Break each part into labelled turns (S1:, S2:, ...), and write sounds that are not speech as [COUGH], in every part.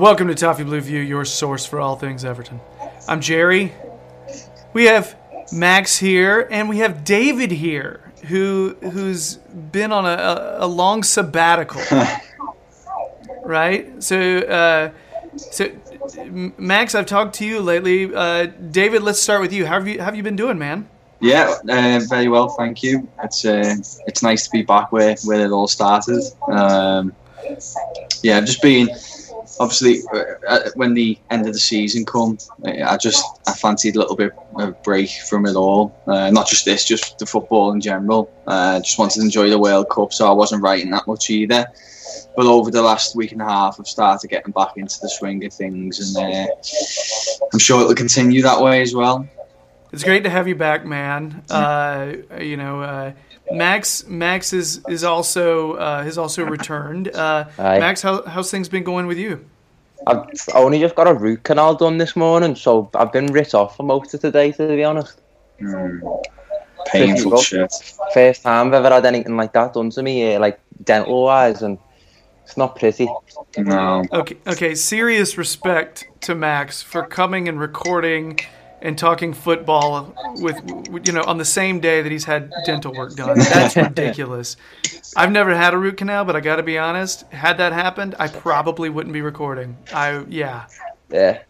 S1: Welcome to Toffee Blue View, your source for all things Everton. I'm Jerry. We have Max here, and we have David here, who who's been on a, a, long sabbatical. [LAUGHS] right? So, uh, so Max, I've talked to you lately. Uh, David, let's start with you. How have you how have you been doing, man?
S2: Yeah, uh, very well, thank you. It's uh, it's nice to be back where, where it all started. Um, yeah, I've just been obviously uh, uh, when the end of the season come, I just I fancied a little bit of break from it all. Uh, not just this, just the football in general. Uh, just wanted to enjoy the World Cup, so I wasn't writing that much either. But over the last week and a half, I've started getting back into the swing of things, and uh, I'm sure it'll continue that way as well.
S1: It's great to have you back, man. Uh, you know, uh, Max Max is is also uh, has also returned. Uh, Max, how, how's things been going with you?
S3: I've only just got a root canal done this morning, so I've been writ off for most of the day, to be honest.
S2: Mm. Painful shit.
S3: First time I've ever had anything like that done to me, uh, like dental wise, and it's not pretty.
S2: No.
S1: Okay, okay. Serious respect to Max for coming and recording and talking football with you know on the same day that he's had dental work done. [LAUGHS] That's ridiculous. I've never had a root canal, but I got to be honest. Had that happened, I probably wouldn't be recording. I yeah.
S3: Yeah,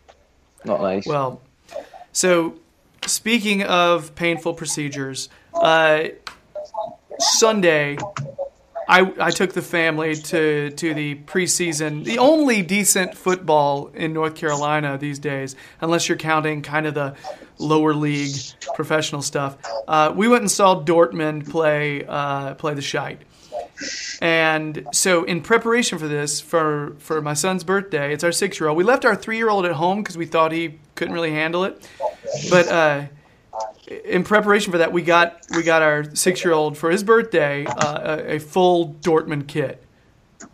S3: not nice.
S1: Well, so speaking of painful procedures, uh, Sunday, I, I took the family to, to the preseason, the only decent football in North Carolina these days, unless you're counting kind of the lower league professional stuff. Uh, we went and saw Dortmund play uh, play the Shite. And so, in preparation for this, for for my son's birthday, it's our six year old. We left our three year old at home because we thought he couldn't really handle it. But uh, in preparation for that, we got we got our six year old for his birthday uh, a, a full Dortmund kit.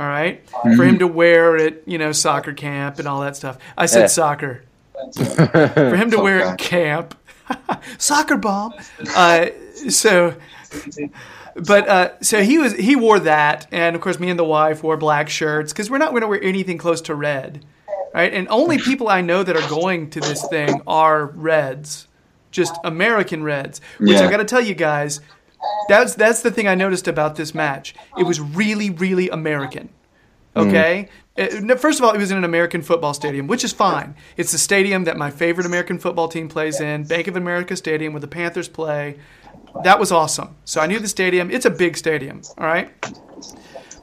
S1: All right, for him to wear at you know soccer camp and all that stuff. I said
S3: Yeah.
S1: soccer. [LAUGHS] for him to wear at camp, [LAUGHS] soccer bomb. Uh, so but uh, so he was he wore that, and of course me and the wife wore black shirts because we're not going to wear anything close to red, right? And only people I know that are going to this thing are Reds, just American Reds. Which I
S2: Yeah.
S1: got to tell you guys, that's that's the thing I noticed about this match. It was really really American. Okay. Uh, no, First of all, it was in an American football stadium, which is fine. It's the stadium that my favorite American football team plays in, Bank of America Stadium, where the Panthers play. That was awesome. So I knew the stadium. It's a big stadium, all right?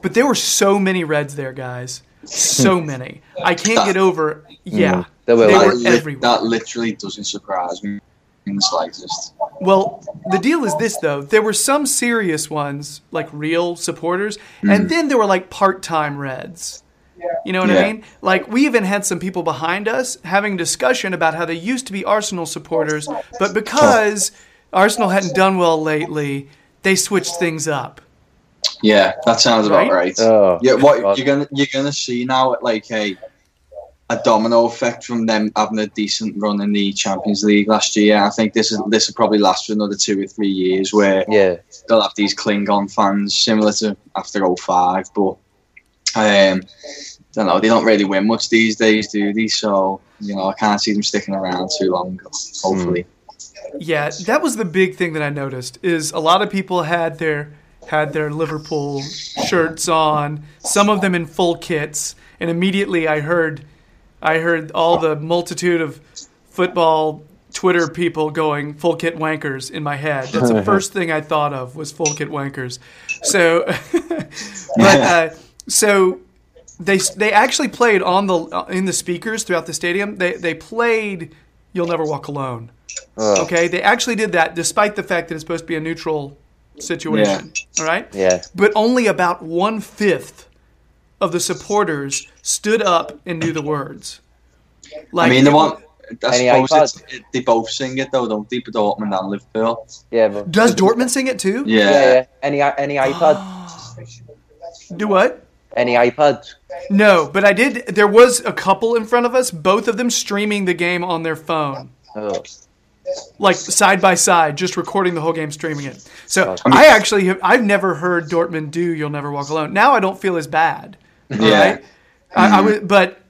S1: But there were so many Reds there, guys. So [LAUGHS] many. I can't get over. Yeah.
S3: There were
S1: They
S3: like-
S1: were
S2: That,
S1: everywhere.
S2: that literally doesn't surprise me in the slightest.
S1: Well, the deal is this though. There were some serious ones, like real supporters, and mm-hmm. then there were like part-time Reds. You know what I mean? Like we even had some people behind us having discussion about how they used to be Arsenal supporters, but because Arsenal hadn't done well lately, they switched things up.
S2: Yeah, that sounds about
S1: Right?
S2: right.
S3: Oh,
S2: yeah, what
S3: God.
S2: you're gonna you're gonna see now, at like a a domino effect from them having a decent run in the Champions League last year. I think this is this will probably last for another two or three years, where
S3: Yeah,
S2: they'll have these Klingon fans similar to after 05, but um, I don't know. They don't really win much these days, do they? So you know, I can't see them sticking around too long. Hopefully,
S1: Yeah, that was the big thing that I noticed is a lot of people had their had their Liverpool shirts on, some of them in full kits, and immediately I heard I heard all the multitude of football Twitter people going full kit wankers in my head. That's the [LAUGHS] first thing I thought of was full kit wankers. So [LAUGHS] but uh, so they they actually played on the in the speakers throughout the stadium. They they played "You'll Never Walk Alone."
S3: Oh,
S1: Okay, they actually did that despite the fact that it's supposed to be a neutral situation. All right,
S3: yeah.
S1: but only about one fifth of the supporters stood up and knew the words. Like
S2: I mean, the one. I suppose it's, it, they both sing it though, don't they? But Dortmund and Liverpool.
S3: Yeah, but
S1: Does Dortmund sing it too?
S2: Yeah.
S3: yeah, yeah. Any any iPad? [GASPS]
S1: Do what?
S3: Any iPads?
S1: No, but I did. There was a couple in front of us, both of them streaming the game on their phone.
S3: Oh.
S1: like side by side, just recording the whole game, streaming it. So
S3: I
S2: mean-
S1: I actually have, I've never heard Dortmund do "You'll Never Walk Alone." Now I don't feel as bad.
S2: Yeah.
S1: Right? I, I mm-hmm. was, but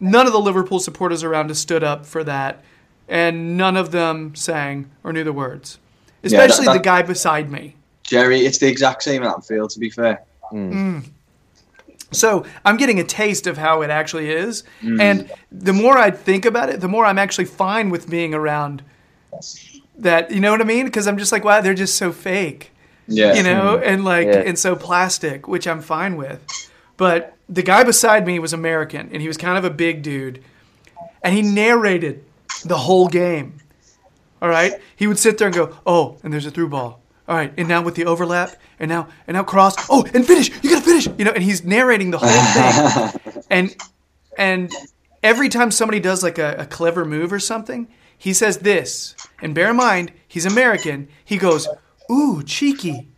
S1: none of the Liverpool supporters around us stood up for that, and none of them sang or knew the words.
S2: that-
S1: Especially the guy beside me.
S2: Jerry, it's the exact same in Anfield. To be fair, mm. Mm.
S1: So I'm getting a taste of how it actually is,
S2: Mm.
S1: and the more I think about it, the more I'm actually fine with being around that. You know what I mean? Because I'm just like, wow, they're just so fake.
S2: yeah,
S1: you know, mm. and like
S3: Yeah.
S1: and so plastic, which I'm fine with. But the guy beside me was American, and he was kind of a big dude, and he narrated the whole game. All right, he would sit there and go, "Oh, and there's a through ball. All right, and now with the overlap, and now and now cross. Oh, and finish. You gotta finish. You know." And he's narrating the whole thing, [LAUGHS] and and every time somebody does like a, a clever move or something, he says this. And bear in mind, he's American. He goes, "Ooh, cheeky."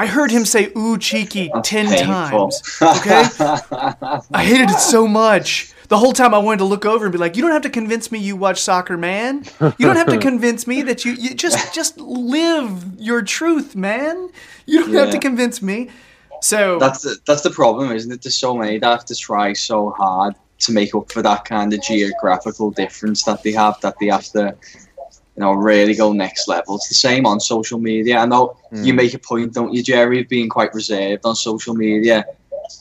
S1: I heard him say "ooh, cheeky" ten
S2: painful.
S1: times. Okay, [LAUGHS] I hated it so much. The whole time I wanted to look over and be like, "You don't have to convince me you watch soccer, man. You don't have to [LAUGHS] convince me that you, you just just live your truth, man. You don't have to convince me." So
S2: that's the, that's the problem, isn't it? There's so many that have to try so hard to make up for that kind of geographical difference that they have. That they have to, you know, really go next level. It's the same on social media. I know hmm. you make a point, don't you, Jerry, of being quite reserved on social media,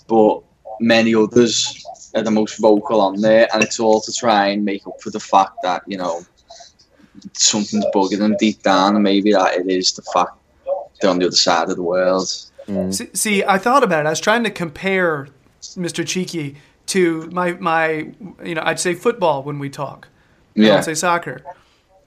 S2: but many others are the most vocal on there, and it's all to try and make up for the fact that you know something's bugging them deep down, and maybe that it is the fact they're on the other side of the world. Hmm.
S1: See, see, I thought about it. I was trying to compare Mr. Cheeky to my my you know I'd say football when we talk. I
S2: Yeah.
S1: don't say soccer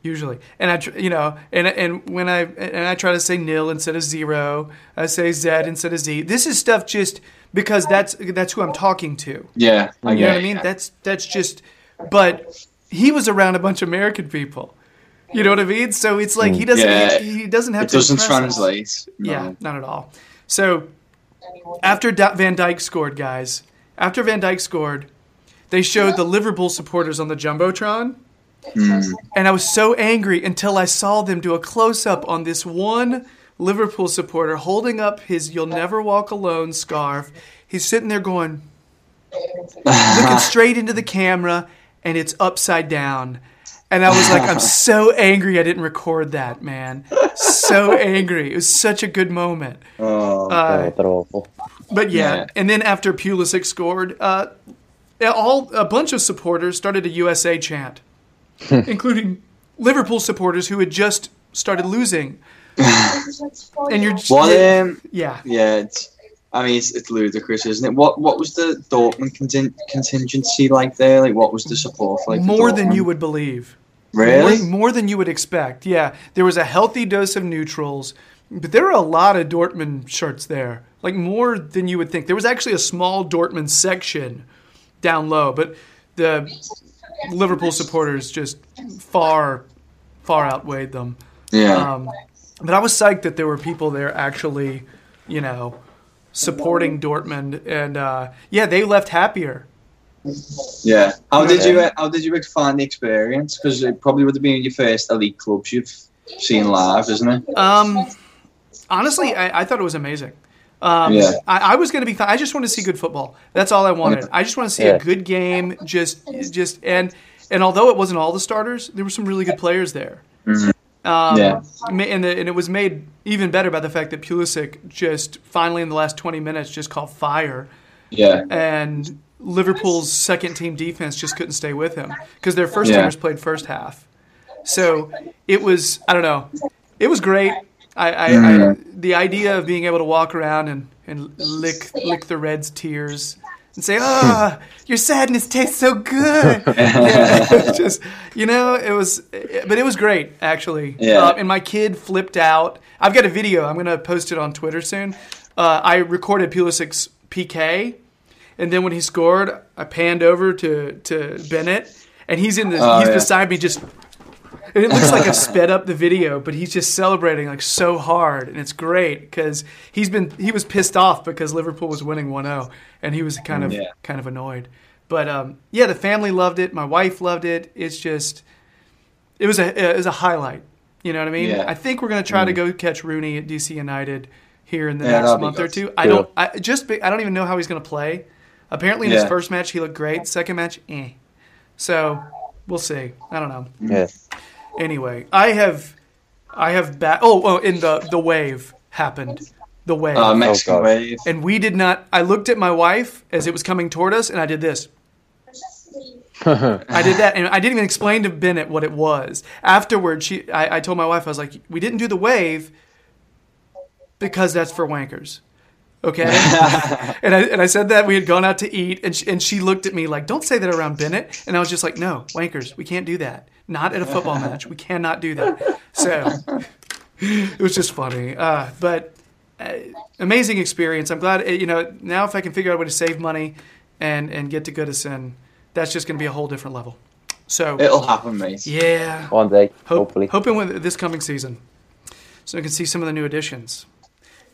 S1: usually, and I tr- you know and and when I and I try to say nil instead of zero, I say Z instead of Z. This is stuff just because that's that's who I'm talking to.
S2: Yeah, I
S1: You know what I mean? That's that's just. But he was around a bunch of American people. You know what I mean? So it's like he mm, doesn't
S2: Yeah.
S1: he, he doesn't have
S2: It
S1: to
S2: doesn't translate. No.
S1: Yeah, not at all. So after Da- Van Dijk scored, guys, after Van Dijk scored, they showed the Liverpool supporters on the jumbotron, and I was so angry until I saw them do a close up on this one Liverpool supporter holding up his "You'll Never Walk Alone" scarf. He's sitting there going, looking [LAUGHS] straight into the camera, and it's upside down. And I was like, I'm [LAUGHS] so angry I didn't record that, man. So angry. It was such a good moment.
S2: Oh,
S1: Uh,
S3: Oh, awful.
S1: but yeah,
S2: Yeah.
S1: and then after Pulisic scored, uh, all a bunch of supporters started a USA chant, [LAUGHS] including Liverpool supporters who had just started losing. and you're just,
S2: what? Um,
S1: yeah.
S2: yeah, it's. I mean, it's, it's ludicrous, isn't it? What What was the Dortmund contin- contingency like there? Like, what was the support like?
S1: more than you would believe.
S2: Really?
S1: More, more than you would expect. Yeah, there was a healthy dose of neutrals, but there were a lot of Dortmund shirts there. Like more than you would think. There was actually a small Dortmund section down low, but the Liverpool supporters just far, far outweighed them.
S2: Yeah.
S1: Um, but I was psyched that there were people there actually, you know, supporting Dortmund, and uh, yeah, they left happier.
S2: yeah. How did you uh, How did you find the experience? Because it probably would have been your first elite clubs you've seen live, isn't it?
S1: Um, honestly, I, I thought it was amazing. Um,
S2: Yeah.
S1: I, I was going to be fine. I just want to see good football. That's all I wanted. I just want to see
S3: Yeah.
S1: a good game. Just, just, and and although it wasn't all the starters, there were some really good players there. Um,
S2: Yeah.
S1: and, the, and it was made even better by the fact that Pulisic just finally in the last 20 minutes just caught fire,
S2: Yeah.
S1: and Liverpool's second team defense just couldn't stay with him because their first
S2: Yeah.
S1: teamers played first half. So it was I don't know, it was great. I, I, I the idea of being able to walk around and, and lick lick the Reds' tears and say, "Ah, your sadness tastes so good." [LAUGHS] yeah, [LAUGHS] just you know, it was, but it was great actually.
S2: Yeah.
S1: Uh, and my kid flipped out. I've got a video. I'm gonna post it on Twitter soon. Uh, I recorded Pulisic's PK, and then when he scored, I panned over to to Bennett, and he's in the
S2: Oh,
S1: he's
S2: yeah.
S1: beside me just. And it looks like I've sped up the video, but he's just celebrating like so hard, and it's great because he's been he was pissed off because Liverpool was winning 1-0, and he was kind of
S2: Yeah.
S1: kind of annoyed. But um, yeah, the family loved it. My wife loved it. It's just it was a it was a highlight. You know what I mean?
S2: Yeah.
S1: I think we're gonna try to go catch Rooney at DC United here in the
S2: Yeah,
S1: next month or two. I don't. I just I don't even know how he's gonna play. Apparently, in his first match he looked great. Second match, eh. So we'll see. I don't know.
S3: Yeah.
S1: Anyway, I have, I have back. Oh, oh, and the the wave happened. The wave.
S2: Uh, Mexican
S3: God.
S2: wave.
S1: and we did not. I looked at my wife as it was coming toward us, and I did this. [LAUGHS] I did that, and I didn't even explain to Bennett what it was. Afterward, she, I, I told my wife, I was like, "We didn't do the wave because that's for wankers." Okay, [LAUGHS] and I and I said that we had gone out to eat, and she, and she looked at me like, "Don't say that around Bennett," and I was just like, "No, wankers, we can't do that. Not at a football [LAUGHS] match. We cannot do that." So it was just funny, uh, but uh, amazing experience. I'm glad you know now if I can figure out a way to save money and and get to Goodison, that's just going to be a whole different level. So
S2: It'll happen, mate.
S1: yeah,
S3: One day,
S1: Hope,
S3: hopefully.
S1: hoping with this coming season, so we can see some of the new additions.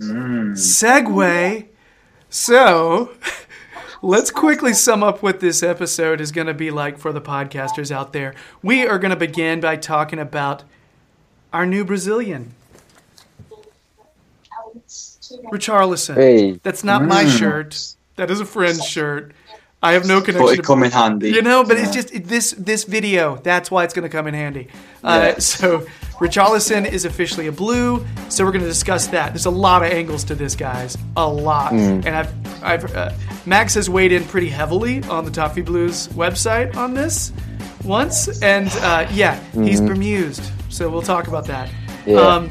S1: Segway. So, [LAUGHS] let's quickly sum up what this episode is going to be like for the podcasters out there. We are going to begin by talking about our new Brazilian, Richarlison.
S3: Hey.
S1: That's not my mm. shirt. That is a friend's shirt. I have no connection.
S2: But it come in handy.
S1: you know, but it's just it- this this video. That's why it's going to come in handy. Uh,
S2: Yeah. [LAUGHS]
S1: so, Richarlison is officially a blue. So we're going to discuss that. There's a lot of angles to this, guys. A lot. And I've I've uh, Max has weighed in pretty heavily on the Toffee Blues website on this once, and uh, yeah, he's bemused. So we'll talk about that.
S3: Yeah.
S1: Um,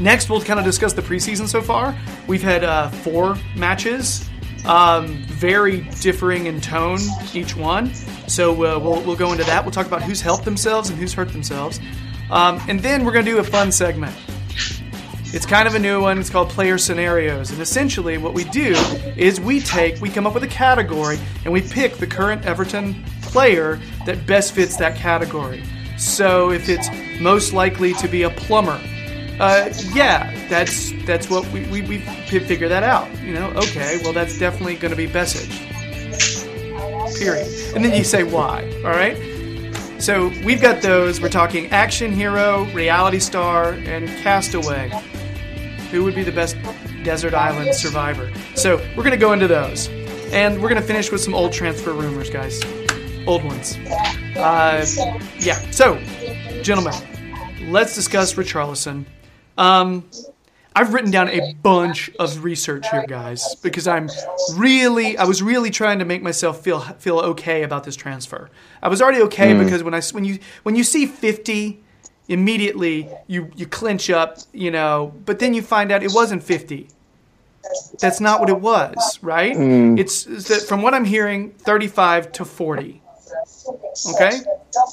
S1: Next, we'll kind of discuss the preseason so far. We've had uh, four matches, um, very differing in tone each one. So uh, we'll, we'll go into that. We'll talk about who's helped themselves and who's hurt themselves. Um, and then we're going to do a fun segment. It's kind of a new one. It's called Player Scenarios. And essentially, what we do is we take, we come up with a category, and we pick the current Everton player that best fits that category. So if it's most likely to be a plumber, uh, yeah, that's that's what we, we, we figure that out. You know, okay, well, that's definitely going to be Besić. Period. And then you say why, all right? So we've got those. We're talking action hero, reality star, and castaway. Who would be the best desert island survivor? So we're going to go into those. And we're going to finish with some old transfer rumors, guys. Old ones. Uh, yeah. So, gentlemen, let's discuss Richarlison. Um, I've written down a bunch of research here, guys, because I'm really, I was really trying to make myself feel feel okay about this transfer. I was already okay because when I when you when you see 50, immediately you you clinch up, you know, but then you find out it wasn't 50. That's not what it was, right? It's, it's that from what I'm hearing, 35 to 40. Okay,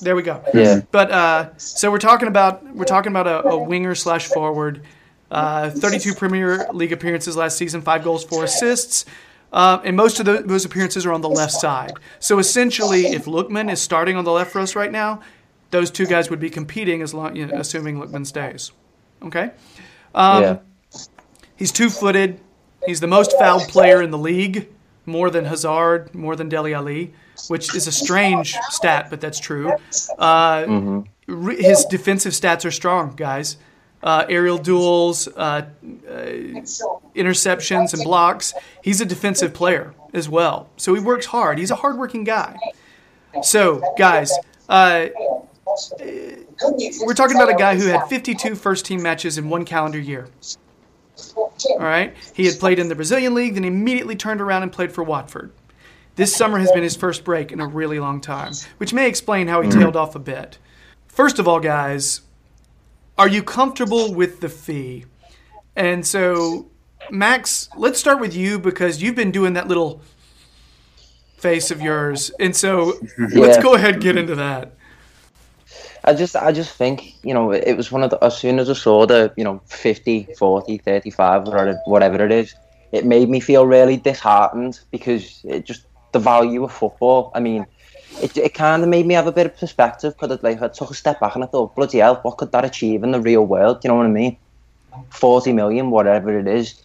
S1: there we go.
S3: Yeah.
S1: But uh, so we're talking about we're talking about a, a winger slash forward. Uh, 32 Premier League appearances last season, five goals, four assists, uh, and most of tho- those appearances are on the left side. So essentially, if Lookman is starting on the left for us right now, those two guys would be competing as long, you know, assuming Lookman stays. Okay. Um,
S3: yeah.
S1: He's two-footed. He's the most fouled player in the league, more than Hazard, more than Dele Alli, which is a strange stat, but that's true. Uh, re- His defensive stats are strong, guys. Uh, aerial duels, uh, uh, interceptions, and blocks. He's a defensive player as well, so he works hard. He's a hardworking guy. So, guys, uh, we're talking about a guy who had 52 first team matches in one calendar year. All right. He had played in the Brazilian league, then immediately turned around and played for Watford. This summer has been his first break in a really long time, which may explain how he mm. tailed off a bit. First of all, guys, are you comfortable with the fee? And so, Max, let's start with you because you've been doing that little face of yours. And so, [LAUGHS] let's go ahead and get into that.
S3: I just I just think, you know, it was one of the, as soon as I saw the, you know, 50, 40, 35, whatever, whatever it is, it made me feel really disheartened because it just, the value of football, I mean, it, it kind of made me have a bit of perspective because like, I took a step back and I thought, bloody hell, what could that achieve in the real world? You know what I mean? 40 million, whatever it is.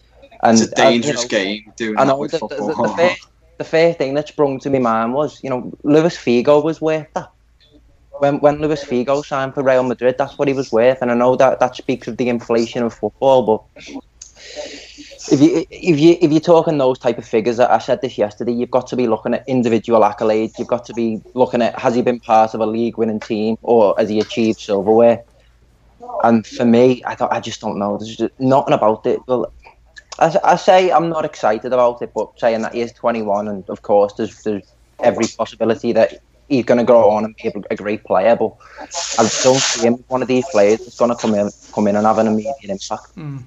S3: And
S2: It's a
S3: uh, you
S2: dangerous
S3: know,
S2: game doing
S3: I
S2: that
S3: know
S2: with
S3: the,
S2: football.
S3: the, the, fair, the fair thing that sprung to my mind was, you know, Luis Figo was worth that. when when Luis Figo signed for Real Madrid, that's what he was worth, and I know that that speaks of the inflation of football, but if you if you if you're talking those type of figures, I said this yesterday. You've got to be looking at individual accolades. You've got to be looking at has he been part of a league-winning team or has he achieved silverware? And for me, I thought I just don't know. There's just nothing about it. Well, I, I say I'm not excited about it, but saying that he is 21, and of course there's there's every possibility that he's going to grow on and be a, great player. But I don't see him as one of these players that's going to come in come in and have an immediate impact. Hmm.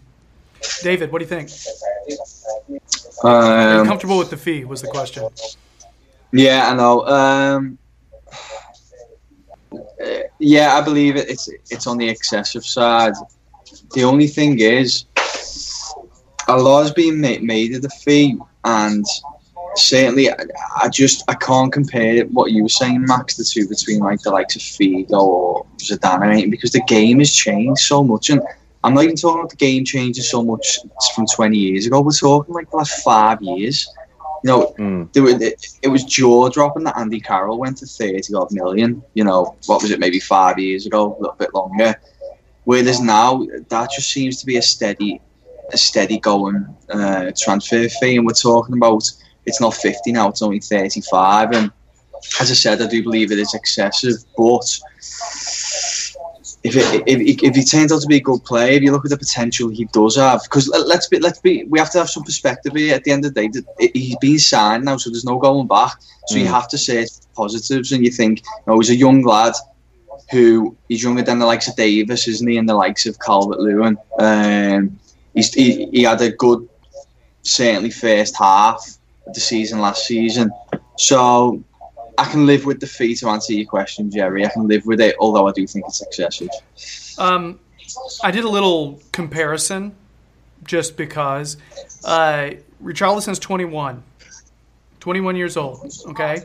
S1: David, what do you think? Are you
S2: Um,
S1: comfortable with the fee? Was the question.
S2: Yeah, I know. Um, yeah, I believe it, it's it's on the excessive side. The only thing is, a lot has been made, made of the fee, and certainly, I, I just I can't compare what you were saying, Max, the two between like the likes of Figo or Zidane, or anything, because the game has changed so much, and I'm not even talking about the game changing so much from 20 years ago. We're talking like the last five years. You know,
S3: Mm.
S2: there were, it, it was jaw dropping that Andy Carroll went to 30 odd million, you know, what was it, maybe five years ago, a little bit longer. Whereas now, that just seems to be a steady, a steady going uh, transfer fee. And we're talking about it's not 50 now, it's only 35. And as I said, I do believe it is excessive, but if, it, if, if he turns out to be a good player, if you look at the potential he does have, because let's be, let's be, we have to have some perspective here. At the end of the day, he's been signed now, so there's no going back. So you
S3: Mm.
S2: have to say positives, and you think, you know, he's a young lad who he's younger than the likes of Davis, isn't he, and the likes of Calvert Lewin. Um, he's, he, he had a good, certainly first half of the season last season. So I can live with the fee to answer your question, Jerry. I can live with it, although I do think it's excessive.
S1: Um, I did a little comparison just because uh, Richarlison's 21, 21 years old. Okay,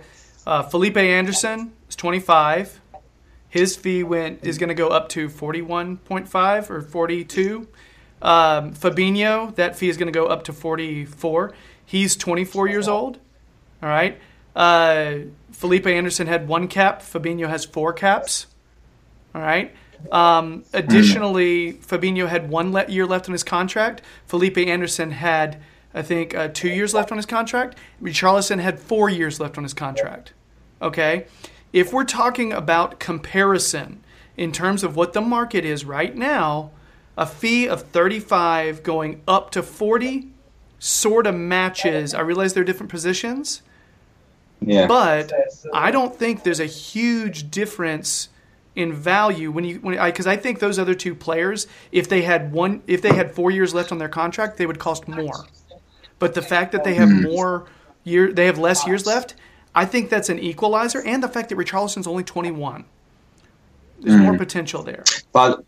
S1: uh, Felipe Anderson is 25. His fee went is going to go up to 41.5 or 42. Um, Fabinho, that fee is going to go up to 44. He's 24 years old. All right. Uh, Felipe Anderson had one cap. Fabinho has four caps. All right. Um, additionally, Fabinho had one le- year left on his contract. Felipe Anderson had, I think, uh, two years left on his contract. Richarlison had four years left on his contract. Okay. If we're talking about comparison in terms of what the market is right now, a fee of 35 going up to 40 sort of matches. I realize they're different positions,
S2: Yeah.
S1: but uh, I don't think there's a huge difference in value when you when because I, think those other two players, if they had one, if they had four years left on their contract, they would cost more. But the fact that they have hmm. more year, they have less years left. I think that's an equalizer, and the fact that Richarlison's only 21. There's more hmm. potential there.
S2: But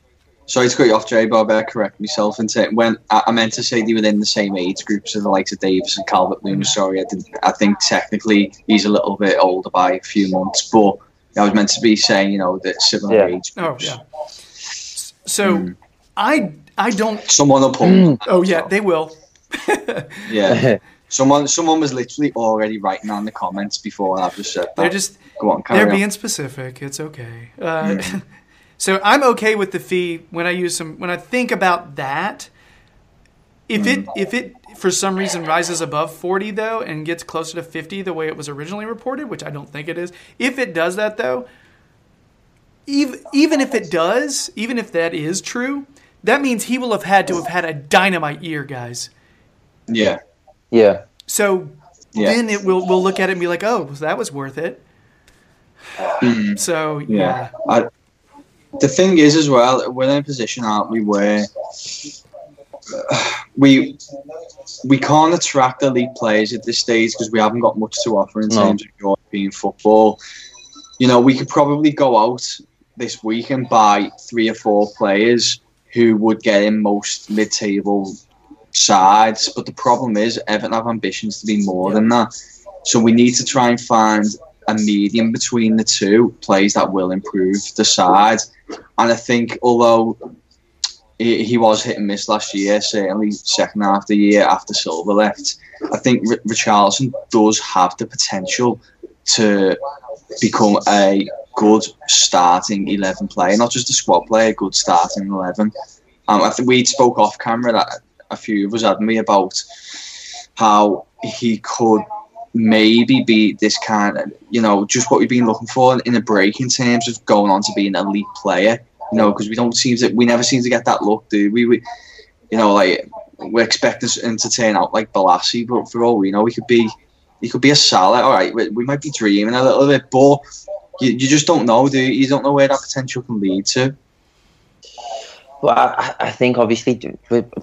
S2: sorry to cut you off, Jay, but I better correct myself and say when I, I meant to say they were in the same age group, so the likes of Davis and Calvert Lewin. Mm. Sorry, I didn't. I think technically he's a little bit older by a few months, but I was meant to be saying you know that similar
S3: Yeah.
S2: age
S1: Oh yeah. So hmm. I I don't.
S2: Someone will pull. Mm.
S1: Oh yeah, they will. [LAUGHS]
S2: Yeah. [LAUGHS] Someone, someone was literally already writing on the comments before I've just said that.
S1: They're just
S2: Go on, carry
S1: they're
S2: on.
S1: being specific. It's okay. Uh, [LAUGHS] so I'm okay with the fee when I use some when I think about that. If it if it for some reason rises above 40 though and gets closer to 50 the way it was originally reported, which I don't think it is. If it does that though, even even if it does, even if that is true, that means he will have had to have had a dynamite year, guys.
S2: yeah,
S3: Yeah.
S1: So
S2: Yeah.
S1: then it will we'll look at it and be like, oh, that was worth it. Mm-hmm. So
S2: yeah.
S1: yeah,
S2: I, the thing is, as well, we're in a position, aren't we, where uh, we we can't attract elite players at this stage because we haven't got much to offer in
S3: No.
S2: terms of European football. You know, we could probably go out this week and buy three or four players who would get in most mid-table sides, but the problem is Everton have ambitions to be more than that. So we need to try and find a medium between the two plays that will improve the side. And I think although he, he was hit and miss last year, certainly second half of the year after Silva left, I think Richarlison does have the potential to become a good starting eleven player, not just a squad player, good starting eleven. Um, I think we spoke off camera that a few of us had me about how he could maybe be this kind of, you know, just what we've been looking for in a break in terms of going on to be an elite player. You know, because we don't seem to, we never seem to get that look, do we? We, you know, like we expect him to turn out like Bolasie, but for all we know, he could be, he could be a Salah. All right, we, we might be dreaming a little bit, but you, you just don't know, do you? You don't know where that potential can lead to.
S3: Well, I, I think obviously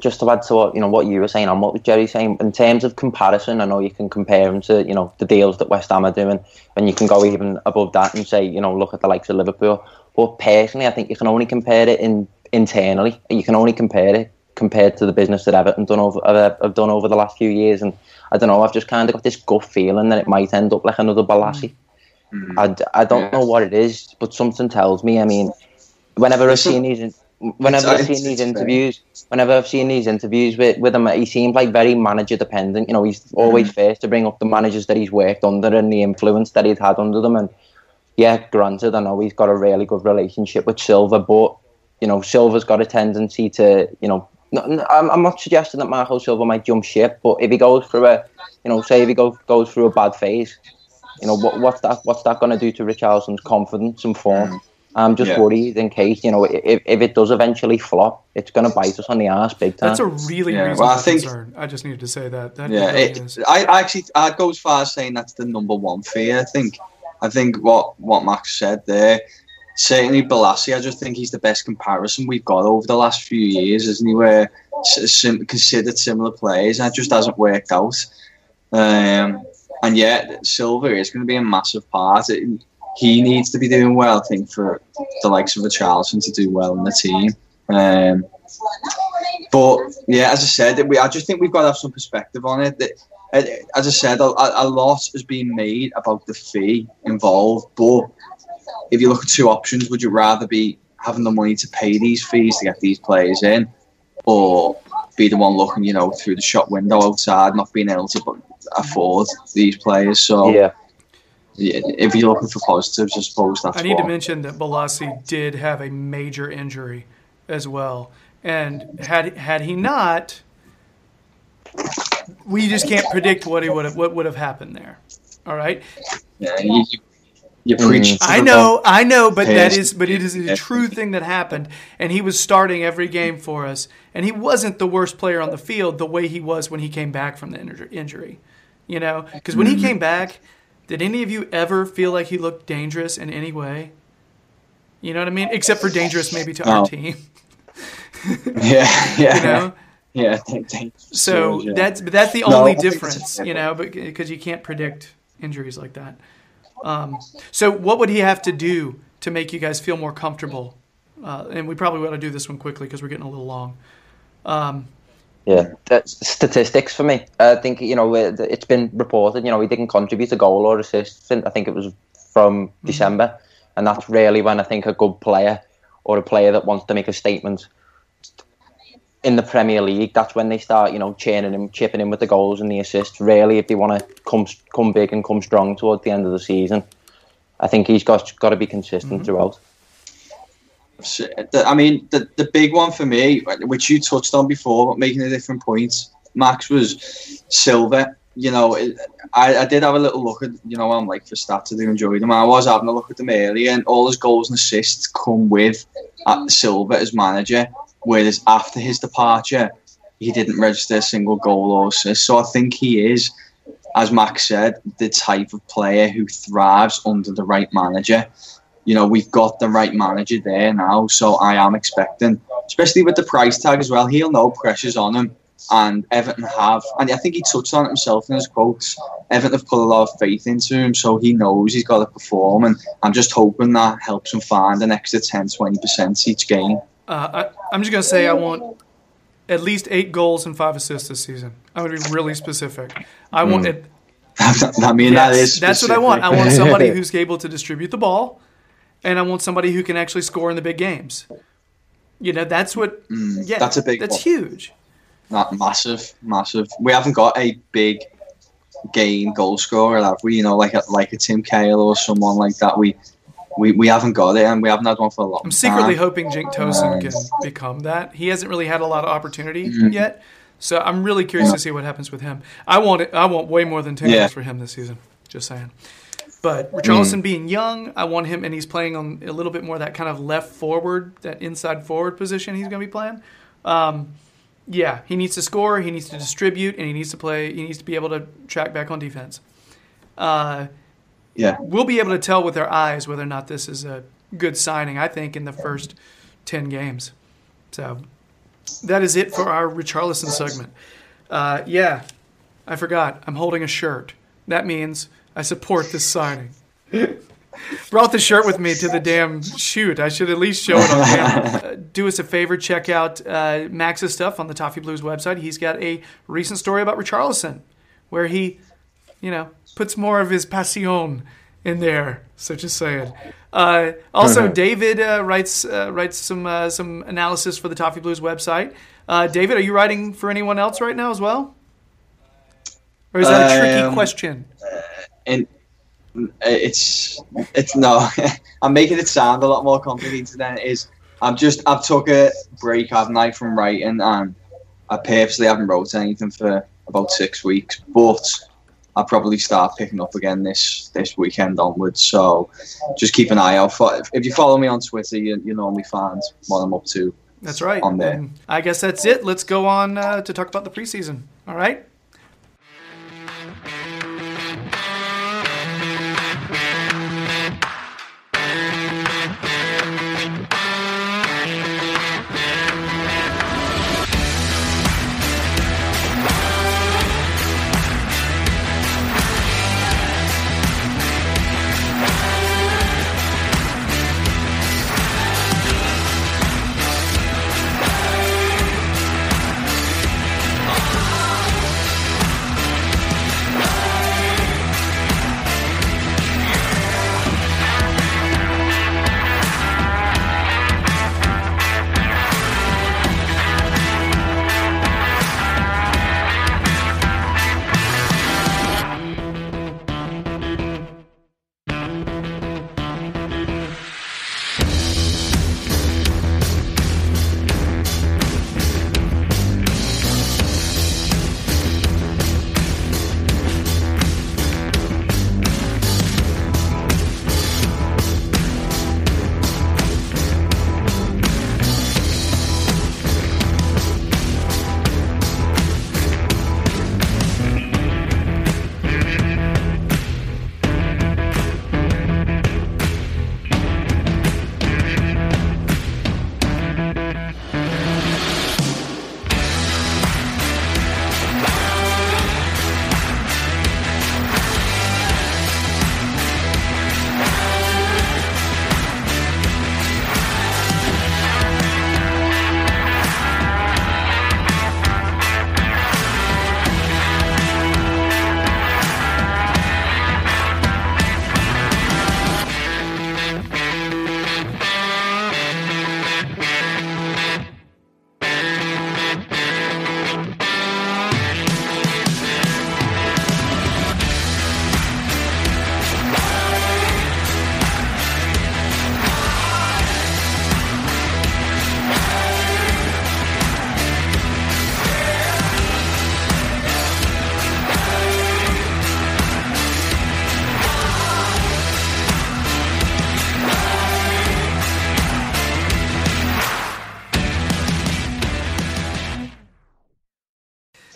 S3: just to add to what you know what you were saying and what Jerry's saying in terms of comparison, I know you can compare them to you know the deals that West Ham are doing, and you can go even above that and say you know look at the likes of Liverpool. But personally, I think you can only compare it in internally. You can only compare it compared to the business that Everton done over uh, have done over the last few years, and I don't know. I've just kind of got this gut feeling that it might end up like another Bolasie. Mm. I, I don't yeah. know what it is, but something tells me. I mean, whenever I've seen these whenever I've seen these interviews, whenever I've seen these interviews with, with him, he seems like very manager dependent. You know, he's always mm. first to bring up the managers that he's worked under and the influence that he's had under them. And yeah, granted, I know he's got a really good relationship with Silva, but you know, Silva's got a tendency to, you know, I'm, I'm not suggesting that Marco Silva might jump ship, but if he goes through a, you know, say if he goes goes through a bad phase, you know, what, what's that what's that going to do to Richarlison's confidence and form? Mm. I'm just yeah. worried in case you know if, if it does eventually flop, it's going to bite us on the ass big time.
S1: That's a really yeah. reasonable well, I think, concern. I just needed to say that. that
S2: yeah, really it, I actually I'd go as far as saying that's the number one fear. I think I think what what Max said there. Certainly, Bolasie. I just think he's the best comparison we've got over the last few years, isn't he? Where sim- considered similar players, and it just hasn't worked out. Um, and yet, Silva is going to be a massive part. It, he needs to be doing well, I think, for the likes of the Richarlison to do well in the team. Um, but yeah, as I said, we, I just think we've got to have some perspective on it. That, as I said, a, a lot has been made about the fee involved. But if you look at two options, would you rather be having the money to pay these fees to get these players in, or be the one looking, you know, through the shop window outside, not being able to afford these players? So
S3: yeah
S2: if you're looking for positives, I suppose that's.
S1: I need what. to mention that Bolasie did have a major injury as well, and had had he not, we just can't predict what he would have what would have happened there. All right.
S2: Yeah, you, you preach.
S1: I know, I know, but that is, but it is a true thing that happened, and he was starting every game for us, and he wasn't the worst player on the field the way he was when he came back from the injury. You know, because when he mm-hmm. came back, did any of you ever feel like he looked dangerous in any way? You know what I mean? Except for dangerous maybe to oh. our team. [LAUGHS]
S2: yeah, yeah. [LAUGHS]
S1: You know?
S2: Yeah. [LAUGHS]
S1: So yeah. that's that's the no, only difference, you know, because you can't predict injuries like that. Um, so what would he have to do to make you guys feel more comfortable? Uh, and we probably want to do this one quickly because we're getting a little long. Um,
S3: yeah, that's statistics for me. I think you know it's been reported. You know, he didn't contribute a goal or assist. I think it was from mm-hmm. December, and that's really when I think a good player or a player that wants to make a statement in the Premier League. That's when they start, you know, chaining him, chipping in with the goals and the assists. Really, if they want to come come big and come strong towards the end of the season, I think he's got got to be consistent mm-hmm. throughout.
S2: I mean, the, the big one for me, which you touched on before, but making a different point, Max, was Silva. You know, I, I did have a little look at, you know, I'm like for stats, I do enjoy them. I was having a look at them earlier, and all his goals and assists come with uh, Silva as manager, whereas after his departure, he didn't register a single goal or assist. So I think he is, as Max said, the type of player who thrives under the right manager you know, we've got the right manager there now. So I am expecting, especially with the price tag as well, he'll know pressure's on him. And Everton have, and I think he touched on it himself in his quotes. Everton have put a lot of faith into him, so he knows he's got to perform. And I'm just hoping that helps him find an extra 10 20% each game.
S1: Uh, I, am just going to say I want at least eight goals and five assists this season. I'm going to be really specific. I mm. want it. [LAUGHS]
S2: I mean, yes, that is.
S1: Specific. That's what I want. I want somebody [LAUGHS] who's able to distribute the ball and I want somebody who can actually score in the big games. You know, that's what. Mm, yeah,
S2: that's a big.
S1: That's one. huge.
S2: Not massive, massive. We haven't got a big game goal scorer, have we? You know, like a, like a Tim Cahill or someone like that. We we, we haven't got it, and we haven't had one for a long
S1: I'm secretly
S2: time.
S1: hoping Cenk Tosun
S2: Um,
S1: can become that. He hasn't really had a lot of opportunity
S2: Mm-hmm.
S1: yet, so I'm really curious to see what happens with him. I want it. I want way more than ten
S2: Yeah.
S1: goals for him this season. Just saying. But
S2: Mm.
S1: Richarlison being young, I want him, and he's playing on a little bit more that kind of left forward, that inside forward position he's going to be playing. Um, yeah, he needs to score, he needs to distribute, and he needs to play. He needs to be able to track back on defense. Uh,
S2: Yeah,
S1: we'll be able to tell with our eyes whether or not this is a good signing, I think, in the first 10 games. So that is it for our Richarlison segment. Uh, yeah, I forgot. I'm holding a shirt. That means I support this signing. Brought the shirt with me to the damn shoot. I should at least show it on camera. [LAUGHS] Uh, do us a favor, check out uh, Max's stuff on the Toffee Blues website. He's got a recent story about Richarlison where he you know, puts more of his passion in there, so just saying. Uh, also, David uh, writes uh, writes some uh, some analysis for the Toffee Blues website. Uh, David, are you writing for anyone else right now as well? Or is that a tricky
S2: Um,
S1: question?
S2: And it's it's no. [LAUGHS] I'm making it sound a lot more complicated than it is. I'm just I've took a break, haven't I, from writing, and I purposely haven't wrote anything for about six weeks, but. I'll probably start picking up again this this weekend onwards. So just keep an eye out for. If you follow me on Twitter, you, you normally find what I'm up to.
S1: That's right.
S2: on there.
S1: And I guess that's it. Let's go on uh, to talk about the preseason. All right.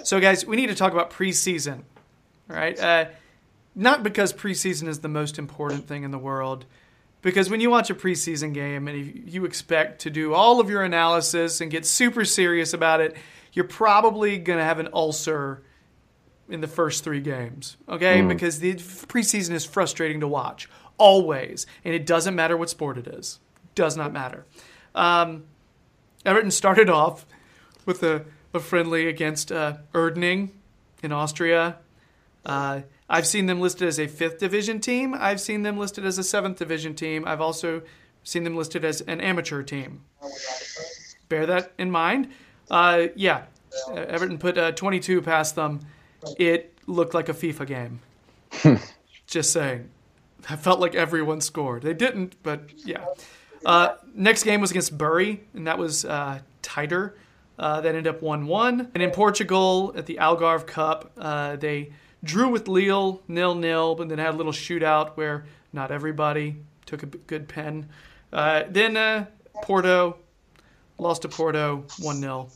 S1: So, guys, we need to talk about preseason. right? Uh, not because preseason is the most important thing in the world, because when you watch a preseason game and you- you expect to do all of your analysis and get super serious about it, you're probably going to have an ulcer in the first three games. Okay. Because the preseason is frustrating to watch always. And it doesn't matter what sport it is, does not matter. Um, Everton started off with a, a friendly against uh, Irdning in Austria. Uh, I've seen them listed as a fifth division team. I've seen them listed as a seventh division team. I've also seen them listed as an amateur team. Bear that in mind. Uh, yeah, uh, Everton put uh, 22 past them. It looked like a FIFA game. Just saying. I felt like everyone scored. They didn't, but yeah. Uh, next game was against Bury, and that was uh, tighter. Uh, that ended up 1 1. And in Portugal, at the Algarve Cup, uh, they drew with Lille, nil nil, but then had a little shootout where not everybody took a good pen. Uh, then uh, Porto lost to Porto 1 0.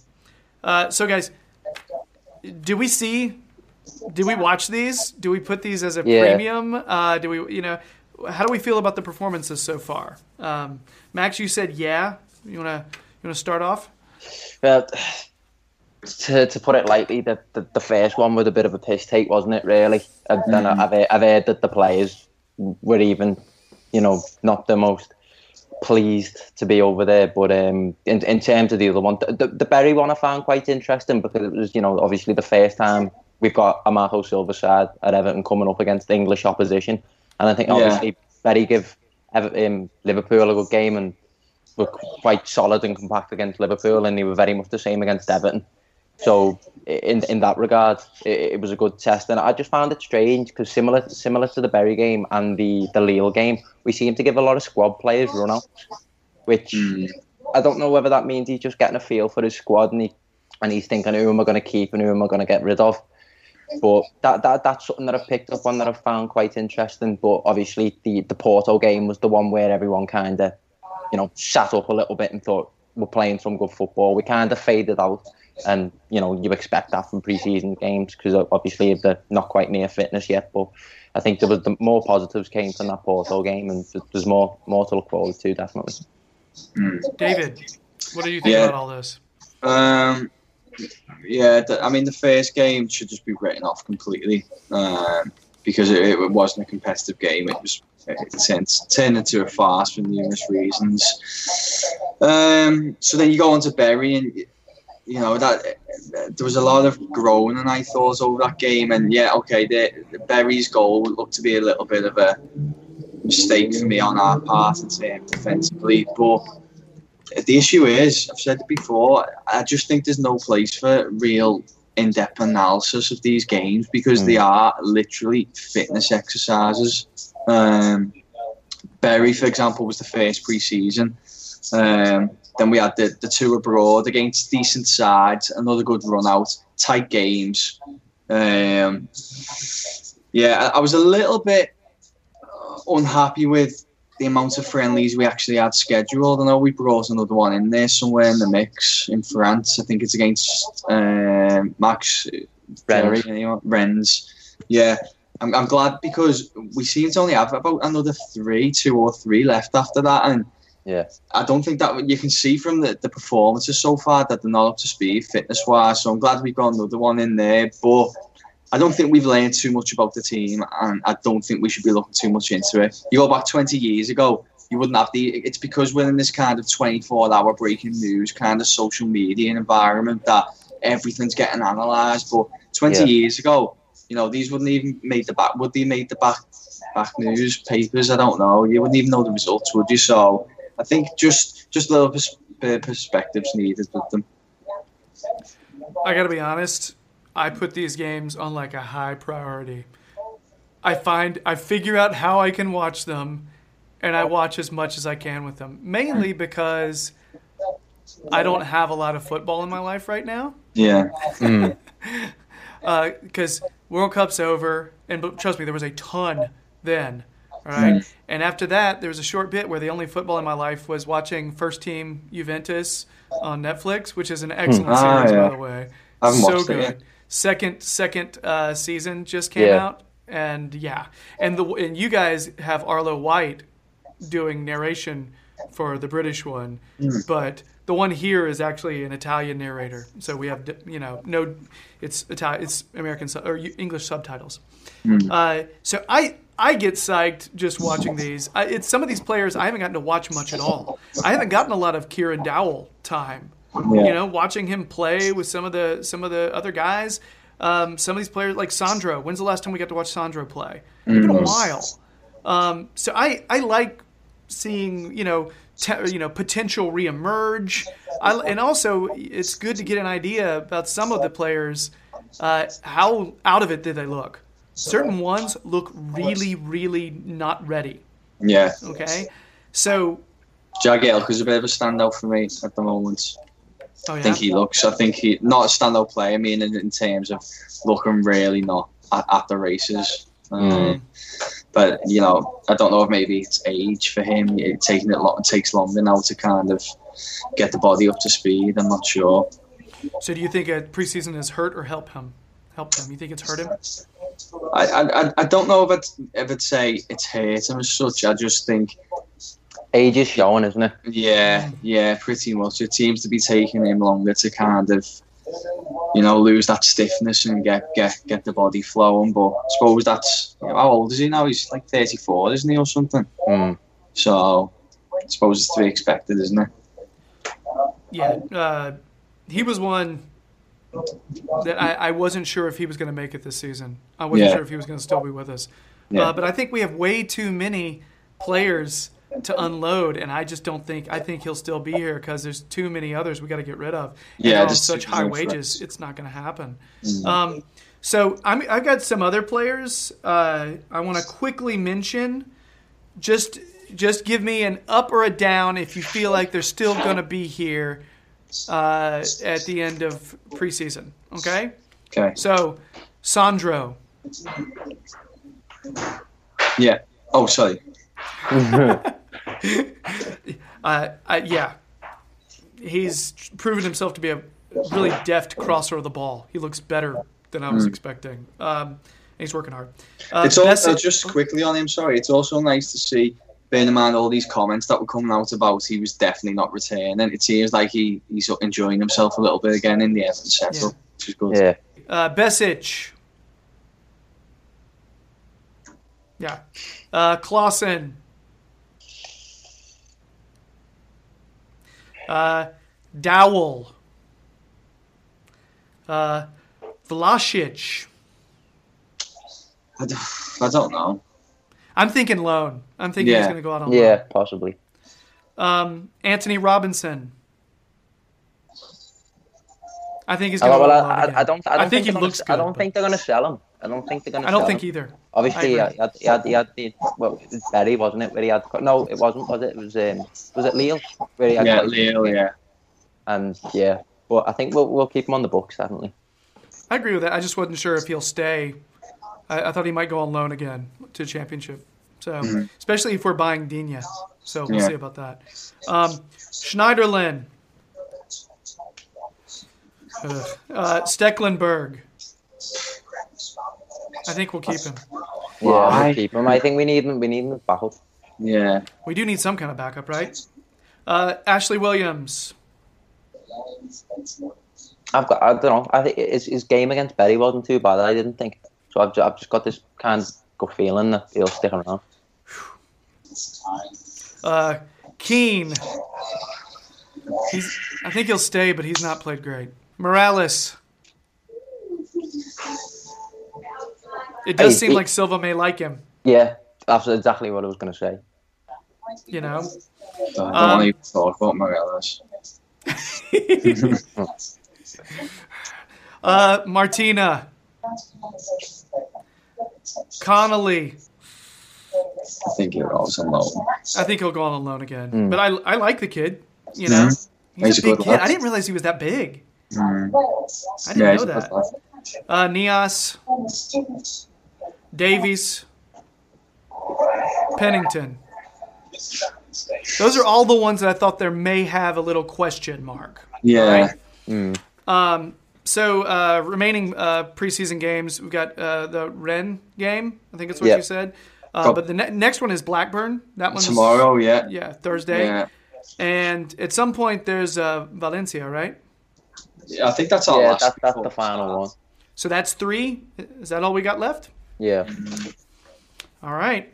S1: Uh, so, guys, do we see? Do we watch these? Do we put these as a
S3: Yeah.
S1: premium? Uh, do we, you know, how do we feel about the performances so far? Um, Max, you said yeah. You wanna you wanna start off?
S3: Well, to, to put it lightly, the, the, the first one was a bit of a piss take, wasn't it, really? And then I've, heard- I've heard that the players were even, you know, not the most pleased to be over there. But um, in, in terms of the other one, the, the, the Bury one I found quite interesting because it was, you know, obviously the first time we've got a Marco Silva side at Everton coming up against English opposition. And I think
S2: Yeah.
S3: obviously Bury give Ever- um, Liverpool a good game and were quite solid and compact against Liverpool, and they were very much the same against Everton. So in in that regard, it, it was a good test, and I just found it strange because similar similar to the Bury game and the the Lille game, we seem to give a lot of squad players run-outs, which hmm. I don't know whether that means he's just getting a feel for his squad and he and he's thinking who am I going to keep and who am I going to get rid of. But that, that that's something that I've picked up on that I've found quite interesting. But obviously, the the Porto game was the one where everyone kind of, you know, sat up a little bit and thought we're playing some good football. We kind of faded out, and you know, you expect that from pre-season games because obviously they're not quite near fitness yet. But I think there was the more positives came from that Porto game, and there's more more to look forward to definitely.
S1: David, what do you think
S2: Yeah.
S1: about all this?
S2: Um, yeah, I mean, the first game should just be written off completely um, because it, it wasn't a competitive game. It was it turned, into a farce for numerous reasons. Um, so then you go on to Bury, and you know that there was a lot of groaning I thought over that game, and yeah, okay, the, the Bury's goal looked to be a little bit of a mistake for me on our part in terms defensively, but the issue is, I've said it before, I just think there's no place for real in-depth analysis of these games because they are literally fitness exercises. Um, Bury, for example, was the first pre-season. Um, then we had the, the two abroad against decent sides, another good run out, tight games. Um, yeah, I, I was a little bit unhappy with the amount of friendlies we actually had scheduled. I know we brought another one in there somewhere in the mix in France. I think it's against um, Max
S3: Rennes.
S2: Yeah, I'm, I'm glad because we seem to only have about another three, two or three left after that, and
S3: Yeah.
S2: I don't think that you can see from the, the performances so far that they're not up to speed fitness wise. So I'm glad we've got another one in there, but. I don't think we've learned too much about the team, and I don't think we should be looking too much into it. You go back 20 years ago, you wouldn't have the. It's because we're in this kind of 24-hour breaking news kind of social media environment that everything's getting analysed. But 20
S3: Yeah.
S2: years ago, you know, these wouldn't even made the back. Would they made the back back newspapers? I don't know. You wouldn't even know the results, would you? So I think just just little pers- perspectives needed with them.
S1: I gotta be honest. I put these games on like a high priority. I find I figure out how I can watch them, and I watch as much as I can with them. Mainly because I don't have a lot of football in my life right now.
S2: Yeah. Hmm. [LAUGHS]
S1: Uh, because World Cup's over, and but trust me, there was a ton then. All right, hmm. and after that, there was a short bit where the only football in my life was watching First Team Juventus on Netflix, which is an excellent hmm.
S2: Ah,
S1: series,
S2: yeah.
S1: by the way.
S2: I haven't
S1: so
S2: watched it
S1: good.
S2: yet.
S1: Second second uh, season just came
S3: Yeah.
S1: out, and yeah, and the and you guys have Arlo White doing narration for the British one, but the one here is actually an Italian narrator. So we have you know no, it's Italian, it's American or English subtitles. Uh, so I I get psyched just watching these. I, it's some of these players I haven't gotten to watch much at all. I haven't gotten a lot of Kieran Dowell time.
S2: Yeah.
S1: You know, watching him play with some of the some of the other guys. Um, some of these players like Sandro. When's the last time we got to watch Sandro play? It's been a while. Um, so I I like seeing you know te- you know potential reemerge. I, and also it's good to get an idea about some of the players. Uh, how out of it did they look? certain ones look really, really not ready.
S2: Yeah,
S1: Okay, so
S2: Jagielka's a bit of a standout for me at the moment.
S1: Oh
S2: I think he looks. I think he not a standout player. I mean, in, in terms of looking really not at, at the races. Uh, But you know, I don't know if maybe it's age for him. It taking it long, it takes longer now to kind of get the body up to speed. I'm not sure.
S1: so do you think a preseason has hurt or helped him? Helped him? You think it's hurt him?
S2: I, I, I- I don't know if it's if it's say it's hurt him as such. I just think
S3: Age is showing, isn't it?
S2: yeah, yeah, pretty much. It seems to be taking him longer to kind of you know lose that stiffness and get get get the body flowing. But I suppose that's you know, how old is he now? He's like 34, isn't he, or something?
S3: Mm.
S2: So I suppose it's to be expected, isn't it?
S1: Yeah, uh, he was one that I, I wasn't sure if he was going to make it this season. I wasn't
S2: Yeah.
S1: sure if he was going to still be with us.
S2: Yeah.
S1: Uh, but I think we have way too many players to unload, and I just don't think I think he'll still be here because there's too many others we got to get rid of.
S2: Yeah,
S1: they're
S2: just
S1: such high wages,
S2: threats.
S1: it's not going to happen. Um, so I'm, I've got some other players uh, I want to quickly mention. Just just give me an up or a down if you feel like they're still going to be here uh, at the end of preseason. Okay,
S2: Okay.
S1: so Sandro,
S2: Yeah. Oh, sorry. [LAUGHS] [LAUGHS]
S1: uh, uh, yeah, he's proven himself to be a really deft crosser of the ball. He looks better than I was expecting. Um, and he's working hard. Uh,
S2: It's also
S1: Besić-
S2: just quickly on him. Sorry, it's also nice to see. Bearing in mind all these comments that were coming out about he was definitely not returning. It seems like he, he's enjoying himself a little bit again in the Everton setup,
S1: Yeah.
S2: which is good.
S3: Yeah.
S1: Uh, Besić. Yeah. Uh, Klaassen. Uh, Dowell. Uh, Vlasic.
S2: I, don't, I don't know.
S1: I'm thinking loan. I'm thinking he's going to go out on
S3: Yeah,
S1: loan.
S3: Yeah, possibly.
S1: Um, Antonee Robinson. I think he's
S3: Oh,
S1: going to
S3: well,
S1: go
S3: I,
S1: on loan
S3: I,
S1: again.
S3: I don't. I don't
S1: think
S3: think
S1: he
S3: they're gonna
S1: looks
S3: s-
S1: good.
S3: I don't
S1: but
S3: think they're going to sell him. I don't think they're going to.
S1: I don't think either.
S3: Obviously,
S1: I
S3: he had, he had, he had the well, it was Bury, wasn't it? Where he had no, it wasn't. Was it? It was um, was it Lille? Where he had
S2: Yeah,
S3: quite-
S2: Leo, yeah.
S3: And yeah, but I think we'll we'll keep him on the books definitely.
S1: I agree with that. I just wasn't sure if he'll stay. I, I thought he might go on loan again to championship. So, especially if we're buying Digne. So we'll
S2: Yeah.
S1: see about that. Um, Schneiderlin. Ugh. Uh, Stekelenburg. I think we'll keep him.
S3: Yeah,
S2: Why?
S3: we'll keep him. I think we need him. We need him back up.
S2: Yeah.
S1: We do need some kind of backup, right? Uh, Ashley Williams.
S3: I've got. I don't know. I think his, his game against Bury wasn't too bad. I didn't think. So I've, ju- I've just got this kind of good feeling that he'll stick around. [SIGHS]
S1: Uh, Keane. He's, I think he'll stay, but he's not played great. Mirallas. It does
S3: Hey,
S1: seem
S3: he-
S1: like Silva may like him,
S3: Yeah, that's exactly what I was going to say.
S1: you know.
S2: I don't
S1: Um,
S2: want to even talk about Mirallas. [LAUGHS]
S1: Uh, Martina. Connolly.
S2: I think he'll also low.
S1: I think he'll go on loan again.
S3: Hmm.
S1: But I, I like the kid. You know, he's,
S2: He's
S1: a
S2: a
S1: big
S2: good
S1: kid.
S2: lad.
S1: I didn't realize he was that big.
S2: Mm.
S1: I didn't
S2: Yeah,
S1: know that.
S2: good.
S1: Uh, Niasse. Davies. Pennington. Those are all the ones that I thought there may have a little question mark.
S2: Yeah.
S1: Right? Um, so uh, remaining uh, preseason games, we've got uh, the Rennes game. I think that's what
S3: Yeah.
S1: you said. Uh,
S2: Oh.
S1: but the ne- next one is Blackburn. That one's
S2: Tomorrow, yeah.
S1: Yeah, Thursday.
S2: Yeah.
S1: And at some point there's uh, Valencia, right?
S2: Yeah, I think that's our
S3: Yeah,
S2: last.
S3: that's, that's the final one.
S1: So that's three. Is that all we got left?
S3: Yeah.
S1: All right.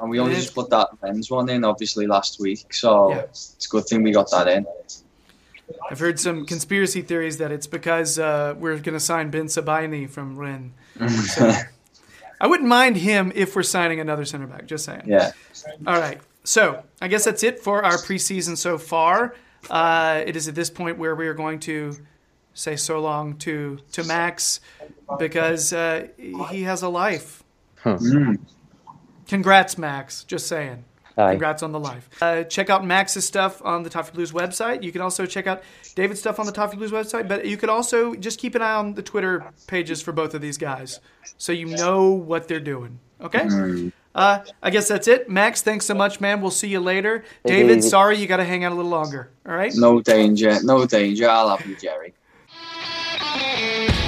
S2: And we only just put that men's one in, obviously, last week. So
S1: Yeah.
S2: it's a good thing we got that in.
S1: I've heard some conspiracy theories that it's because uh, we're going to sign Bensebaini from Rennes. So, [LAUGHS] I wouldn't mind him if we're signing another center back. Just saying.
S2: Yeah.
S1: All right. So I guess that's it for our preseason so far. Uh, it is at this point where we are going to say so long to to Max, because uh, he has a life.
S2: Mm.
S1: Congrats, Max. Just saying.
S3: Aye.
S1: Congrats on the life. Uh, check out Max's stuff on the Toffee Blues website. You can also check out David's stuff on the Toffee Blues website, but you could also just keep an eye on the Twitter pages for both of these guys so you know what they're doing. Okay? Uh, I guess that's it. Max, thanks so much, man. We'll see you later. David,
S3: David.
S1: sorry you got to hang out a little longer. All right?
S2: No danger, no danger. I love you, Jerry.
S1: Música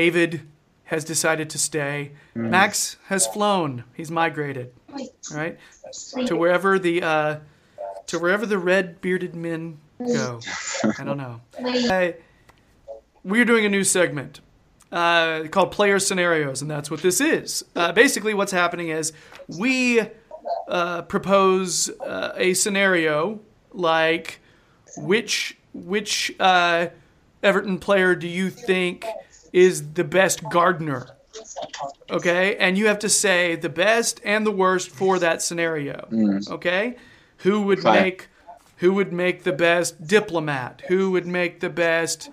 S1: David has decided to stay. Max has flown. He's migrated. Right, to wherever the uh, to wherever the red bearded men go. I don't know. Uh, we're doing a new segment uh, called Player Scenarios, and that's what this is. Uh, basically, what's happening is we uh, propose uh, a scenario like which which uh, Everton player do you think is the best gardener? Okay, and you have to say the best and the worst for that scenario. Mm. Okay, who would
S2: Fine.
S1: make who would make the best diplomat? Who would make the best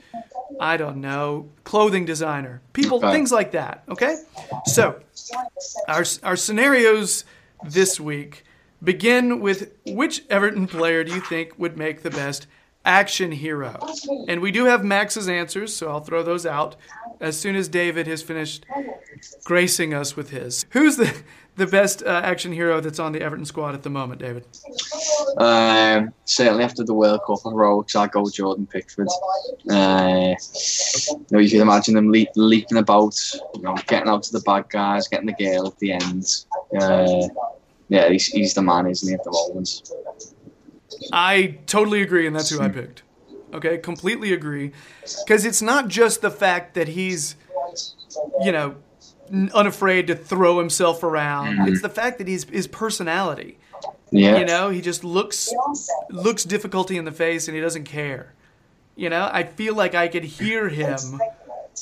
S1: I don't know, clothing designer, people,
S2: Okay.
S1: things like that. Okay, so our our scenarios this week begin with which Everton player do you think would make the best action hero? And we do have Max's answers, so I'll throw those out as soon as David has finished gracing us with his. Who's the the best uh, action hero that's on the Everton squad at the moment, David?
S2: Um, certainly after the World Cup Rogues, I'll go Jordan Pickford. Uh, you know, you can imagine him le- leaping about, you know, getting out to the bad guys, getting the girl at the end. Uh, yeah, he's, he's the man, isn't he, at the moment?
S1: I totally agree, and that's who I picked. Okay, completely agree. Because it's not just the fact that he's, you know, unafraid to throw himself around. It's the fact that he's his personality.
S2: Yeah.
S1: You know, he just looks looks difficulty in the face, and he doesn't care. You know, I feel like I could hear him.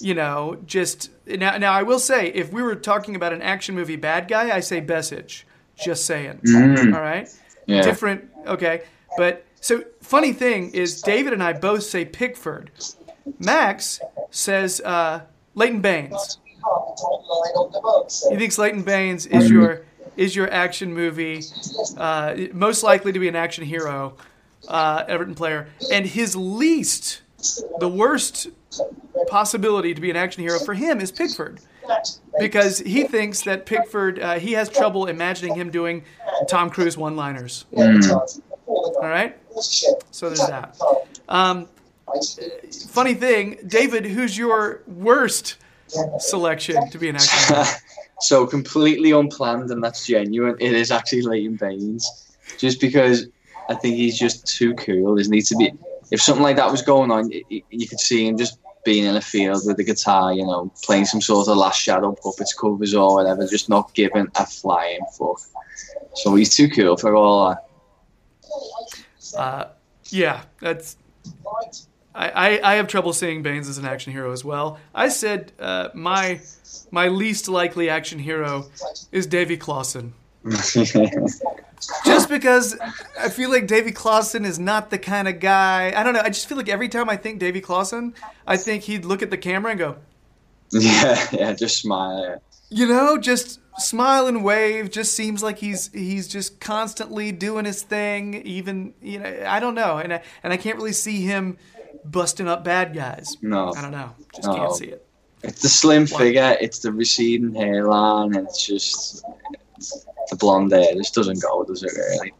S1: You know, just now. Now I will say, if we were talking about an action movie bad guy, I say Besić. Just saying.
S2: Mm.
S1: All right
S2: yeah.
S1: different. Okay, but so funny thing is, David and I both say Pickford. Max says uh, Leighton Baines. He thinks Leighton Baines is your is your action movie, uh, most likely to be an action hero, uh, Everton player, and his least, the worst possibility to be an action hero for him is Pickford. because he thinks that Pickford uh, he has trouble imagining him doing Tom Cruise one-liners. All right, so there's that. Um, funny thing, David, who's your worst selection to be an action? hero? [LAUGHS]
S2: so completely unplanned, and that's genuine. It is actually Leighton Baines, just because I think he's just too cool. Isn't he? To be, if something like that was going on, y- y- you could see him just being in a field with a guitar, you know, playing some sort of Last Shadow puppets covers or whatever, just not giving a flying fuck. So he's too cool for all that.
S1: Uh, yeah, that's. I, I, I have trouble seeing Baines as an action hero as well. I said uh, my my least likely action hero is Davy Klaassen. [LAUGHS] Just because I feel like Davy Klaassen is not the kind of guy. I don't know. I just feel like every time I think Davy Klaassen, I think he'd look at the camera and go,
S2: yeah, yeah, just smile.
S1: you know, just smile and wave. Just seems like he's he's just constantly doing his thing. Even you know, I don't know, and I, and I can't really see him busting up bad guys.
S2: No.
S1: I don't know. Just
S2: No.
S1: can't see it.
S2: It's the slim figure, it's the receding hairline, and it's just the blonde hair. This doesn't go, does it really?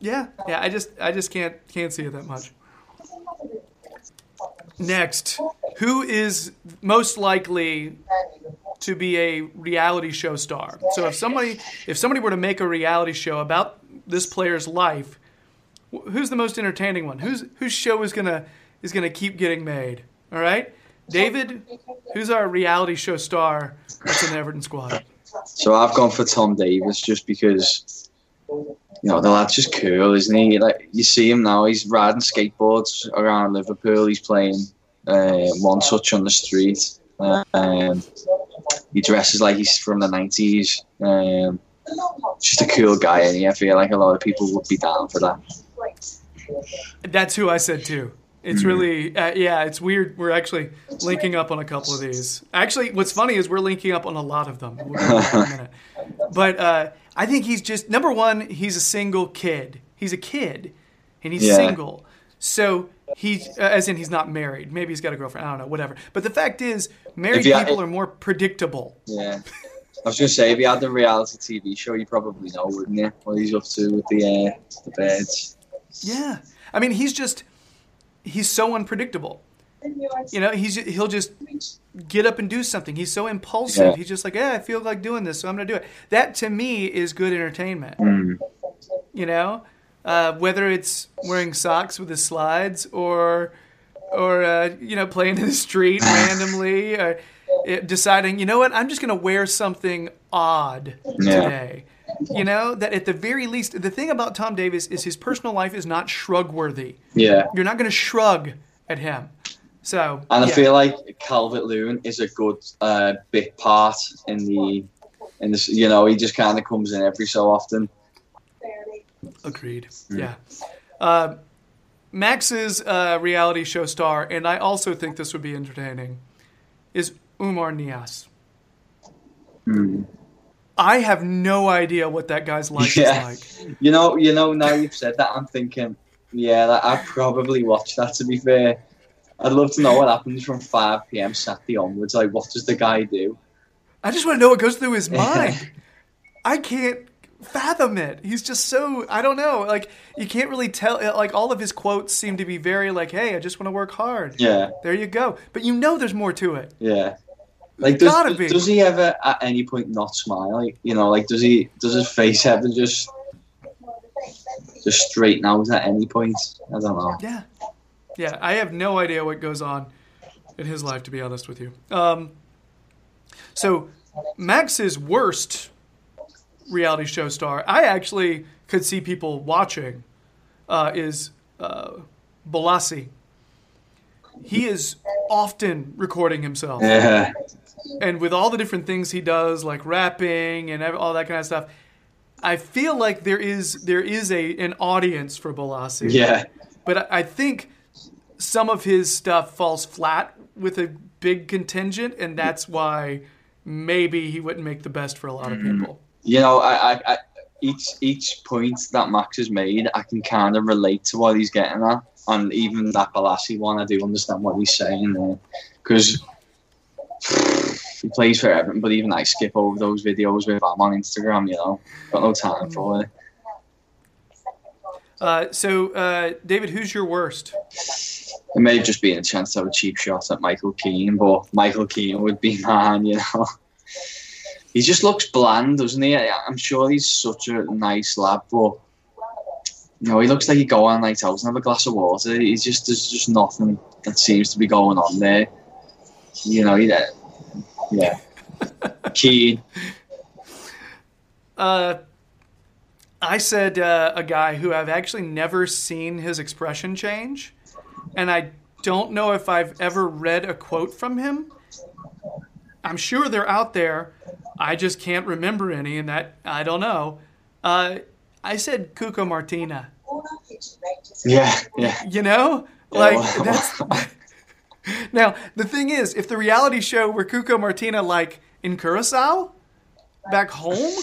S1: Yeah, yeah. I just I just can't can't see it that much. Next, who is most likely to be a reality show star? So if somebody if somebody were to make a reality show about this player's life, who's the most entertaining one? Who's whose show is gonna is gonna keep getting made? All right, David, who's our reality show star that's in the Everton squad?
S2: So I've gone for Tom Davies just because, you know, the lad's just cool, isn't he? Like you see him now, he's riding skateboards around Liverpool. He's playing uh, one touch on the street. Um, he dresses like he's from the nineties. Um, just a cool guy, and I feel like a lot of people would be down for that.
S1: That's who I said too. It's really, uh, yeah, it's weird. We're actually linking up on a couple of these. Actually, what's funny is we're linking up on a lot of them. We'll get to that in a minute. [LAUGHS] But uh, I think he's just, number one, he's a single kid. He's a kid, and he's
S2: Yeah.
S1: single. So he, uh, as in he's not married. Maybe he's got a girlfriend. I don't know, whatever. But the fact is, married people are more predictable.
S2: Yeah. I was gonna say if you had the reality TV show, you probably know, wouldn't you? What he's up to with the uh, the birds.
S1: Yeah. I mean, he's just, he's so unpredictable. You know, he's he'll just get up and do something. He's so impulsive.
S2: Yeah.
S1: He's just like, yeah, I feel like doing this, so I'm gonna do it. That to me is good entertainment.
S2: Mm.
S1: You know, uh, whether it's wearing socks with his slides or or uh, you know playing in the street [LAUGHS] randomly, or uh, deciding, you know what, I'm just gonna wear something odd
S2: Yeah.
S1: today. You know that at the very least, the thing about Tom Davies is his personal life is not shrug worthy.
S2: Yeah.
S1: You're not gonna shrug at him. So
S2: And I
S1: yeah.
S2: feel like Calvert Lewin is a good uh, bit part in the in this. You know, he just kind of comes in every so often.
S1: Agreed. Yeah. Uh, Max's uh, reality show star, and I also think this would be entertaining, is Oumar Niasse.
S2: Hmm.
S1: I have no idea what that guy's life
S2: Yeah.
S1: is like.
S2: You know, you know. Now you've said that, I'm thinking, yeah, that, I'd probably watch that. To be fair, I'd love to know what happens from 5 p.m. Saturday onwards. Like, what does the guy do?
S1: I just want to know what goes through his [LAUGHS] mind. I can't fathom it. He's just so I don't know. Like you can't really tell. Like all of his quotes seem to be very like, "Hey, I just want to work hard."
S2: Yeah,
S1: There you go. But you know, there's more to it.
S2: yeah. Like, does,
S1: Gotta be.
S2: does he ever at any point not smile? Like, you know, like, does he? Does his face ever just just straighten out at any point? I don't know.
S1: Yeah. Yeah, I have no idea what goes on in his life, to be honest with you. Um, so, Max's worst reality show star, I actually could see people watching, uh, is uh, Bolasie. He is often recording himself.
S2: Yeah,
S1: And with all the different things he does, like rapping and all that kind of stuff, I feel like there is there is a an audience for Bolasie
S2: yeah,
S1: but I I think some of his stuff falls flat with a big contingent, and that's why maybe he wouldn't make the best for a lot of people.
S2: You know, I, I, I each each point that Max has made, I can kind of relate to what he's getting at, and even that Bolasie one, I do understand what he's saying there, because he plays for Everton, but even I skip over those videos with him on Instagram. You know, got no time for it.
S1: Uh, so, uh, David, who's your worst?
S2: It may have just been a chance to have a cheap shot at Michael Keane, but Michael Keane would be [LAUGHS] mine. You know, he just looks bland, doesn't he? I- I'm sure he's such a nice lad, but you know, he looks like he'd go on night out and have a glass of water. He's just there's just nothing that seems to be going on there. You know, he, yeah. [LAUGHS] Keane,
S1: Uh, I said uh, a guy who I've actually never seen his expression change, and I don't know if I've ever read a quote from him. I'm sure they're out there. I just can't remember any, and that I don't know. Uh, I said Cuco Martina.
S2: yeah, yeah.
S1: You know, like
S2: well-
S1: that's. [LAUGHS] now the thing is, if the reality show were Cuco Martina like in Curacao, back home,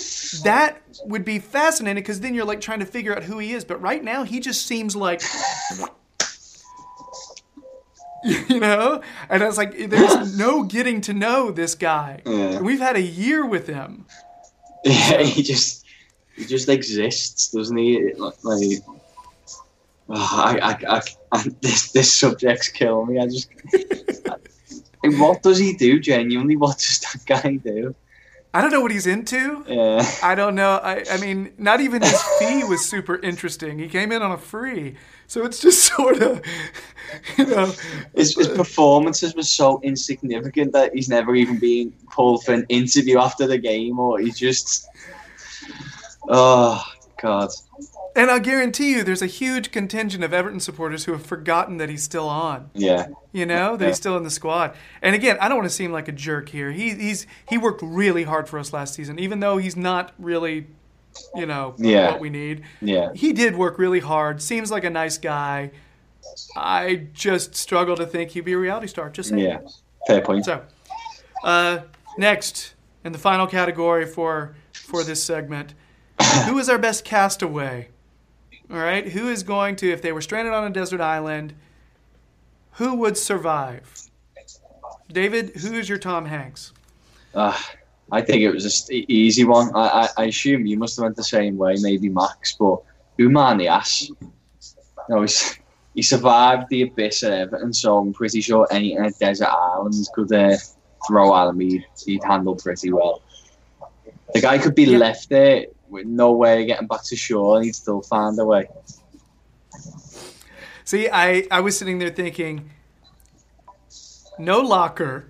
S1: that would be fascinating because then you're like trying to figure out who he is. But right now, he just seems like. [LAUGHS] You know, and I was like, "There's no getting to know this guy.
S2: Yeah.
S1: We've had a year with him.
S2: Yeah, [LAUGHS] he just he just exists, doesn't he? Like, like oh, I, I, I, I, [LAUGHS] this this subject's killing me. I just Like, what does he do genuinely? What does that guy do?
S1: I don't know what he's into.
S2: Yeah,
S1: I don't know. I, I mean, not even his fee was super interesting. He came in on a free. So it's just [LAUGHS] sort of, you know,
S2: his, his performances were so insignificant that he's never even been called for an interview after the game, or he just oh god.
S1: and I'll guarantee you there's a huge contingent of Everton supporters who have forgotten that he's still on,
S2: Yeah,
S1: you know, that he's still in the squad. And again, I don't want to seem like a jerk here. He, he's, he worked really hard for us last season, even though he's not really, you know,
S2: Yeah.
S1: what we need.
S2: yeah,
S1: He did work really hard. Seems like a nice guy. I just struggle to think he'd be a reality star. Just saying.
S2: yeah. Fair point.
S1: So, uh, next, in the final category for for this segment, [LAUGHS] who is our best castaway? All right, who is going to, if they were stranded on a desert island, who would survive? David, who is your Tom Hanks?
S2: Uh, I think it was just an easy one. I, I, I assume you must have went the same way, maybe Max, but Oumar Niasse, no, he's, he survived the abyss at Everton, so I'm pretty sure any uh, desert islands could uh, throw at him. He'd, he'd handle pretty well. The guy could be
S1: Yeah.
S2: left there with no way of getting back to shore, and he'd still find a way.
S1: See, I, I was sitting there thinking, no locker.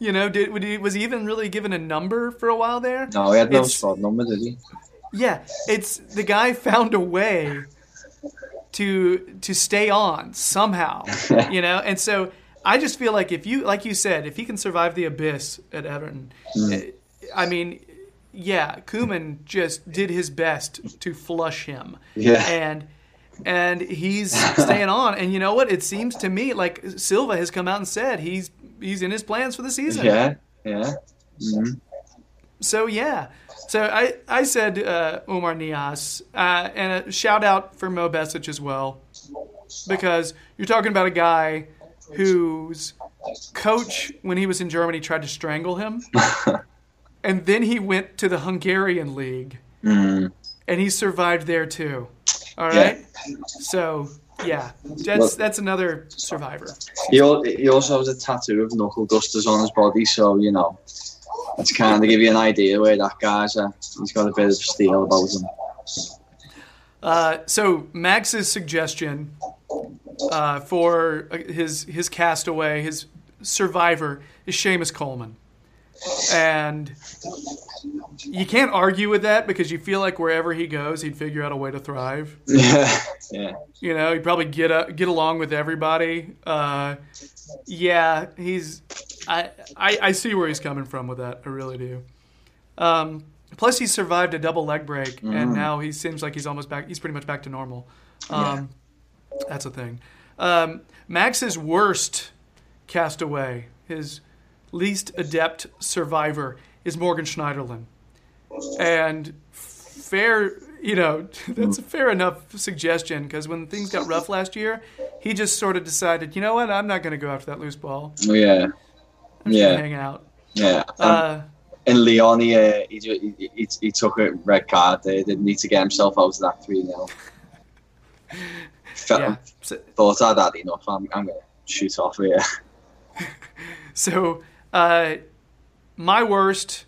S1: You know, did would he, was he even really given a number for a while there?
S2: No, he had no
S1: It's-
S2: number, did he?
S1: Yeah, it's the guy found a way to to stay on somehow, [LAUGHS] you know. And so I just feel like if you, like you said, if he can survive the abyss at Everton, eh, I mean, yeah, Koeman just did his best to flush him,
S2: Yeah.
S1: and and he's [LAUGHS] staying on. And you know what? It seems to me like Silva has come out and said he's he's in his plans for the season.
S2: Yeah, yeah. Mhm.
S1: So yeah, so I I said uh, Oumar Niasse, uh, and a shout out for Mo Besić as well, because you're talking about a guy whose coach when he was in Germany tried to strangle him, [LAUGHS] and then he went to the Hungarian league,
S2: Mm.
S1: and he survived there too. All right, Yeah. so yeah, that's that's another survivor.
S2: He, he also has a tattoo of knuckle dusters on his body, so you know that's kind of give you an idea where that guy's at. He's got a bit of steel about him.
S1: Uh, so Max's suggestion uh, for uh, his his castaway, his survivor, is Seamus Coleman, and you can't argue with that because you feel like wherever he goes, he'd figure out a way to thrive.
S2: Yeah, [LAUGHS] yeah,
S1: You know, he'd probably get up, get along with everybody. Uh, yeah, he's. I, I I see where he's coming from with that. I really do. Um, plus, he survived a double leg break, and now he seems like he's almost back. He's pretty much back to normal. Um, That's a thing. Um, Max's worst castaway, his least adept survivor, is Morgan Schneiderlin, and fair. You know, [LAUGHS] that's a fair enough suggestion because when things got rough last year, he just sort of decided, you know what, I'm not going to go after that loose ball.
S2: Oh, yeah.
S1: I'm
S2: Yeah.
S1: hang out.
S2: Yeah. Um,
S1: Uh,
S2: and Leon, he, uh, he, he, he, took a red card there, didn't he, to get himself out of that 3 0. [LAUGHS]
S1: yeah.
S2: Thought I'd had enough. I'm, I'm going to shoot off here. [LAUGHS]
S1: So, uh, my worst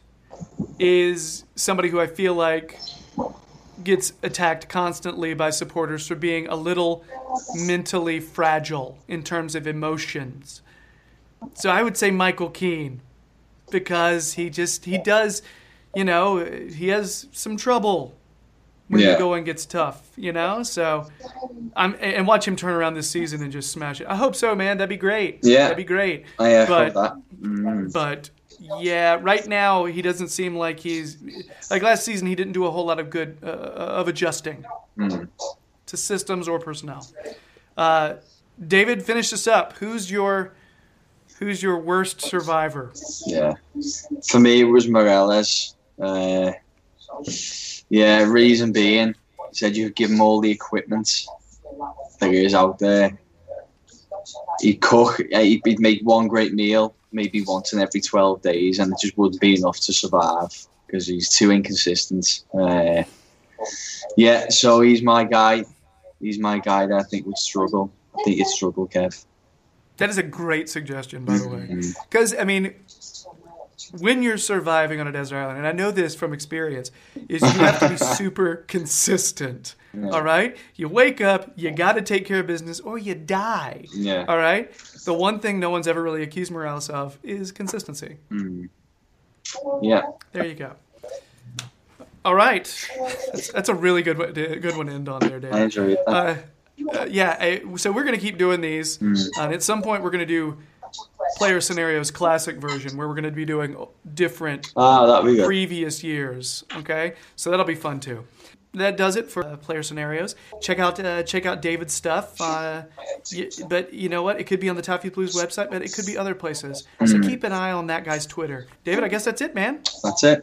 S1: is somebody who I feel like gets attacked constantly by supporters for being a little mentally fragile in terms of emotions. So I would say Michael Keane because he just he does, you know, he has some trouble when
S2: Yeah.
S1: the going gets tough, you know. So I'm and watch him turn around this season and just smash it. I hope so, man. That'd be great.
S2: Yeah.
S1: that'd be great.
S2: I uh,
S1: But-
S2: that. Mm.
S1: But yeah, right now he doesn't seem like he's like last season. He didn't do a whole lot of good uh, of adjusting
S2: Mm.
S1: to systems or personnel. Uh, David, finish this up. Who's your who's your worst survivor?
S2: Yeah. For me, it was Mirallas. Uh, yeah, reason being, he said you give him all the equipment there is out there. He'd cook, uh, he'd make one great meal, maybe once in every 12 days, and it just wouldn't be enough to survive because he's too inconsistent. Uh, yeah, so he's my guy. He's my guy that I think would struggle. I think he'd struggle, Kev.
S1: That is a great suggestion, by the way. Because I mean, when you're surviving on a desert island, and I know this from experience, is you have to be [LAUGHS] super consistent. All right, you wake up, you got to take care of business, or you die.
S2: Yeah.
S1: All right. The one thing no one's ever really accused Mirallas of is consistency.
S2: Mm. Yeah.
S1: There you go. All right, that's, that's a really good one, good one to end on there, Dave.
S2: I enjoyed that.
S1: Uh, uh, yeah, uh, so we're going to keep doing these.
S2: Mm.
S1: Uh, and at some point, we're going to do player scenarios classic version where we're going to be doing different
S2: ah, be
S1: previous years. Okay, so that'll be fun too. That does it for uh, player scenarios. Check out uh, check out David's stuff. Uh, y- but you know what? It could be on the Toffee Blues website, but it could be other places. So
S2: Mm.
S1: keep an eye on that guy's Twitter. David, I guess that's it, man.
S2: That's it.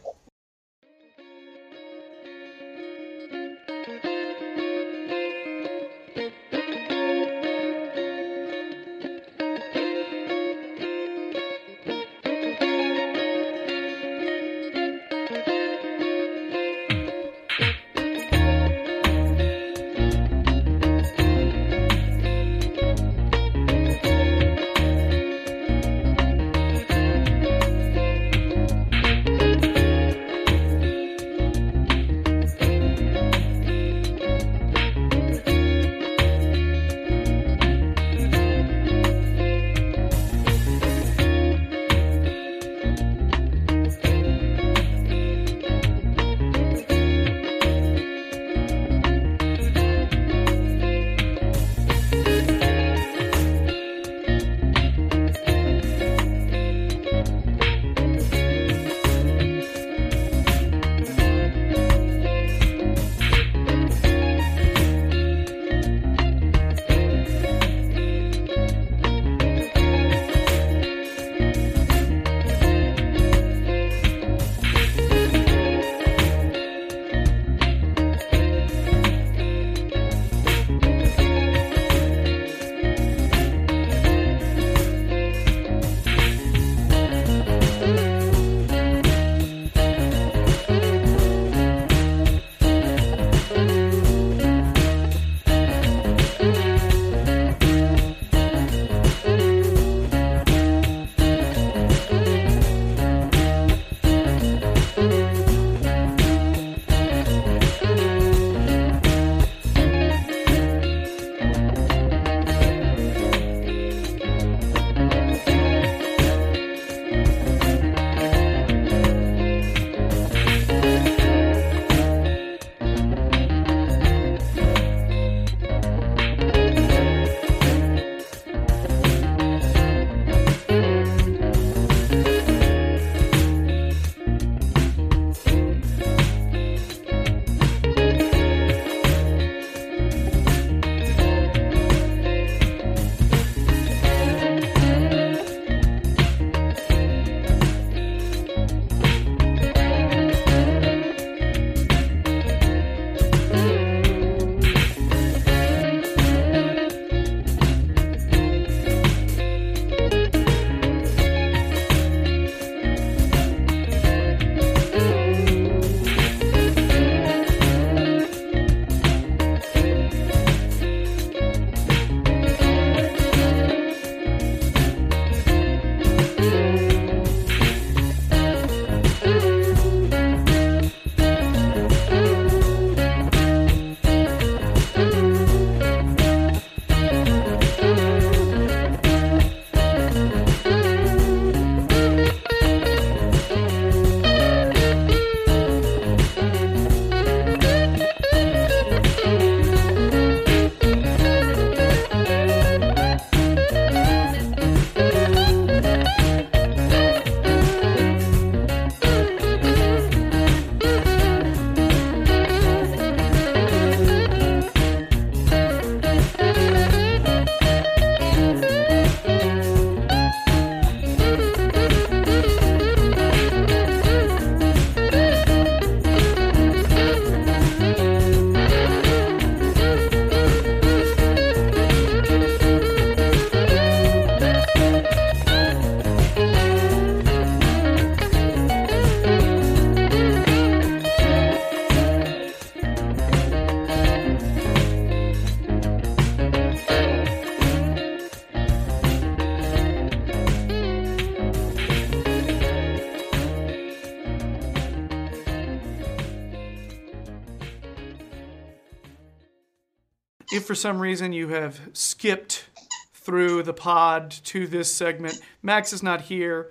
S1: If for some reason you have skipped through the pod to this segment, Max is not here.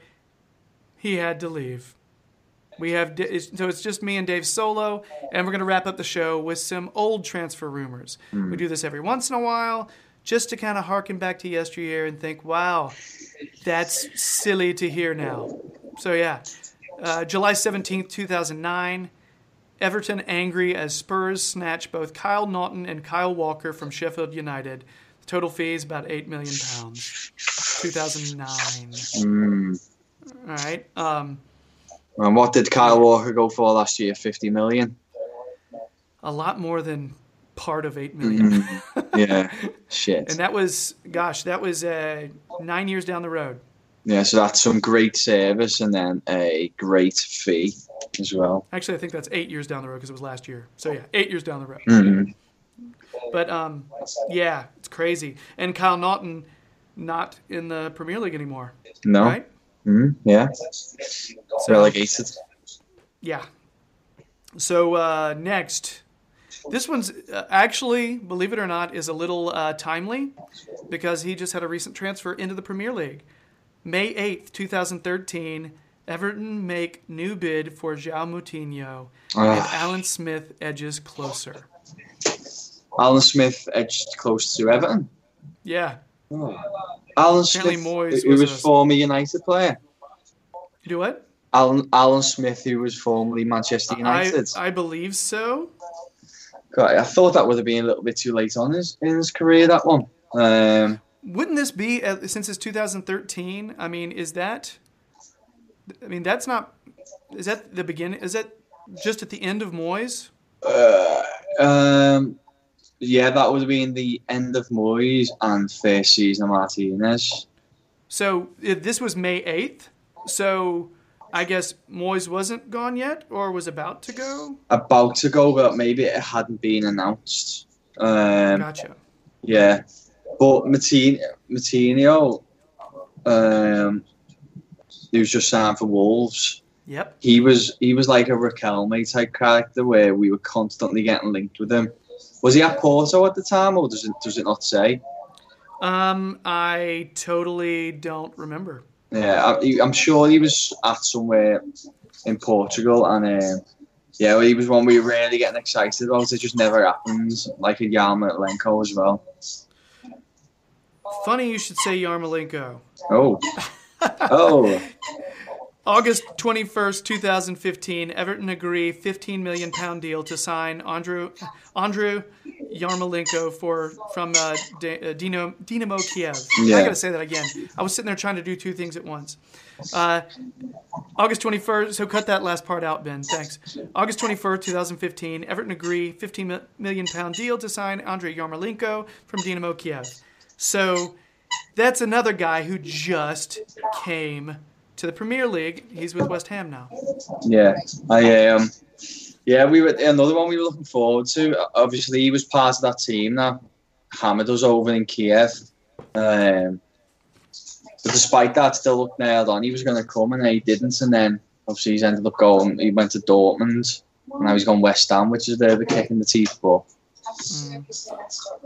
S1: He had to leave. We have so it's just me and Dave solo, and we're gonna wrap up the show with some old transfer rumors. We do this every once in a while, just to kind of harken back to yesteryear and think, "Wow, that's silly to hear now." So yeah, uh, July seventeenth, two thousand nine. Everton angry as Spurs snatch both Kyle Naughton and Kyle Walker from Sheffield United. The total fee is about eight million pounds. Two thousand nine.
S2: Mm.
S1: All right. Um,
S2: And what did Kyle Walker go for last year? 50 million?
S1: a lot more than part of eight million. [LAUGHS]
S2: Yeah. Shit.
S1: And that was, gosh, that was uh, nine years down the road.
S2: Yeah, so that's some great service and then a great fee as well.
S1: Actually, I think that's eight years down the road because it was last year. So yeah, eight years down the road.
S2: Mhm.
S1: But um, yeah, it's crazy. And Kyle Naughton not in the Premier League anymore,
S2: No?
S1: right?
S2: Mhm, Yeah.
S1: So,
S2: Relegated.
S1: Yeah. So uh, next, this one's uh, actually, believe it or not, is a little uh, timely because he just had a recent transfer into the Premier League. May 8th, 2013, Everton make new bid for João Moutinho, and
S2: Ah.
S1: Alan Smith edges closer.
S2: Alan Smith edged close to Everton.
S1: Yeah.
S2: Alan
S1: Apparently
S2: Smith,
S1: Moyes
S2: who
S1: was
S2: was
S1: a-
S2: former United player.
S1: You do what?
S2: Alan Alan Smith, who was formerly Manchester
S1: I,
S2: United.
S1: I believe so.
S2: God, I thought that would have been a little bit too late on his in his career. That one. Um,
S1: Wouldn't this be uh, since it's 2013? I mean, is that? I mean, that's not. Is that the beginning? Is that just at the end of Moyes?
S2: uh, um, yeah, that would have been the end of Moyes and first season of Martinez.
S1: So this was May 8th. So I guess Moyes wasn't gone yet, or was about to go.
S2: About to go, but maybe it hadn't been announced. Um,
S1: Gotcha.
S2: Yeah, but Martin, Martinho, um, who's just signed for Wolves,
S1: Yep.
S2: he was he was like a Riquelme type character where we were constantly getting linked with him. Was he at Porto at the time, or does it does it not say?
S1: Um, I totally don't remember.
S2: Yeah, I, I'm sure he was at somewhere in Portugal, and um, yeah, he was one we were really getting excited about. It just never happens, like a Yarmolenko as well.
S1: Funny you should say Yarmolenko.
S2: Oh, [LAUGHS] oh,
S1: August 21st, 2015, Everton agree 15 million pound deal to sign Andrew Andrew Yarmolenko for from uh, D- uh, Dino, Dynamo Kiev. I got to say that again. I was sitting there trying to do two things at once. Uh, August 21st, so cut that last part out, Ben. Thanks. August 21st, 2015, Everton agree 15 million pound deal to sign Andrei Yarmolenko from Dynamo Kiev. So that's another guy who just came to the Premier League. He's with West Ham now.
S2: Yeah, I um, yeah, we were another one we were looking forward to. Obviously, he was part of that team that hammered us over in Kiev. Um, but despite that, still looked nailed on. He was going to come and he didn't, and then obviously he's ended up going. He went to Dortmund, and now he's gone West Ham, which is a bit of a kick in the teeth. But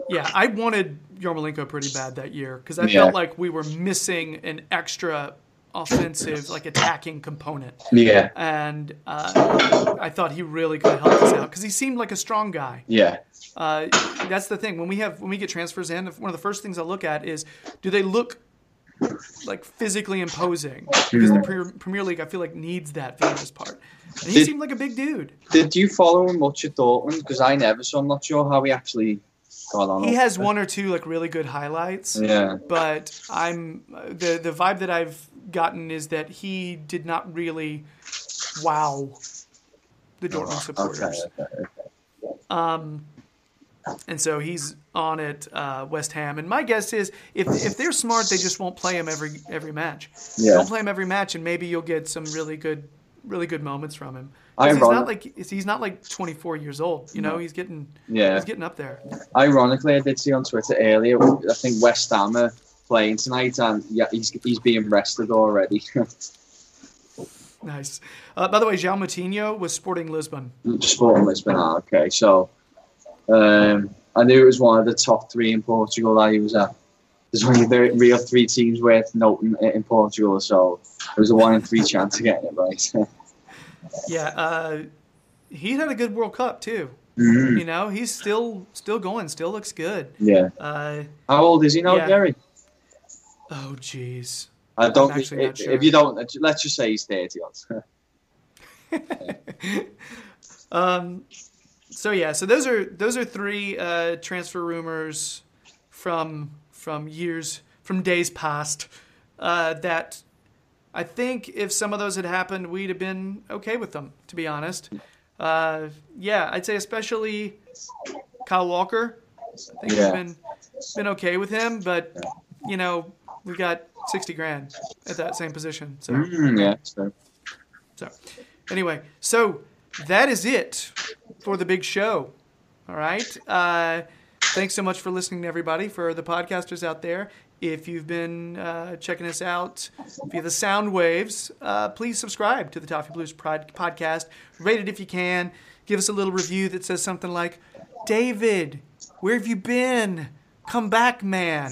S1: Yeah, I wanted Yarmolenko pretty bad that year because I
S2: Yeah.
S1: felt like we were missing an extra offensive, like attacking component.
S2: yeah,
S1: And uh, I thought he really could help us out because he seemed like a strong guy.
S2: yeah,
S1: Uh, that's the thing when we have when we get transfers in. One of the first things I look at is do they look like physically imposing? Because the Pre- Premier League, I feel like needs that for the most part. And he
S2: Did-
S1: seemed like a big dude.
S2: Did you follow him much at Dortmund? Because I never, so I'm not sure how he actually got on.
S1: He has
S2: there.
S1: one or two like really good highlights.
S2: Yeah,
S1: but I'm the the vibe that I've gotten is that he did not really wow the Dortmund supporters,
S2: okay, okay.
S1: and so he's on at uh, West Ham. And my guess is if if they're smart, they just won't play him every every match.
S2: Yeah.
S1: Don't play him every match, and maybe you'll get some really good really good moments from him. He's not like he's not like 24 years old. You know, he's getting
S2: Yeah.
S1: he's getting up there.
S2: Ironically, I did see on Twitter earlier. I think West Ham are playing tonight, and yeah, he's he's being rested already. [LAUGHS]
S1: Nice. Uh, by the way, João Moutinho was Sporting Lisbon.
S2: Sporting Lisbon. ah, Okay, so um, I knew it was one of the top three in Portugal that he was at. There's only the real three teams worth noting in Portugal, so it was a one in three chance of getting it right. [LAUGHS]
S1: Yeah, uh, he had a good World Cup too.
S2: Mhm.
S1: You know, he's still still going, still looks good.
S2: Yeah.
S1: Uh,
S2: How old is he now,
S1: Yeah.
S2: Jerry?
S1: oh, jeez.
S2: I don't. If,
S1: sure.
S2: if you don't, let's just say he's thirty. [LAUGHS]
S1: Um, so yeah, so those are those are three uh, transfer rumors from from years from days past uh, that I think if some of those had happened, we'd have been okay with them. To be honest, uh, yeah, I'd say especially Kyle Walker. I think
S2: Yeah.
S1: we've been been okay with him, but you know we got sixty grand at that same position. So.
S2: Mm, yeah. So.
S1: So, anyway, so that is it for the big show. All right. Uh, thanks so much for listening to everybody, for the podcasters out there. If you've been uh, checking us out via the sound waves, uh, please subscribe to the Toffee Blues Prod- podcast. Rate it if you can. Give us a little review that says something like, David, where have you been? Come back, man.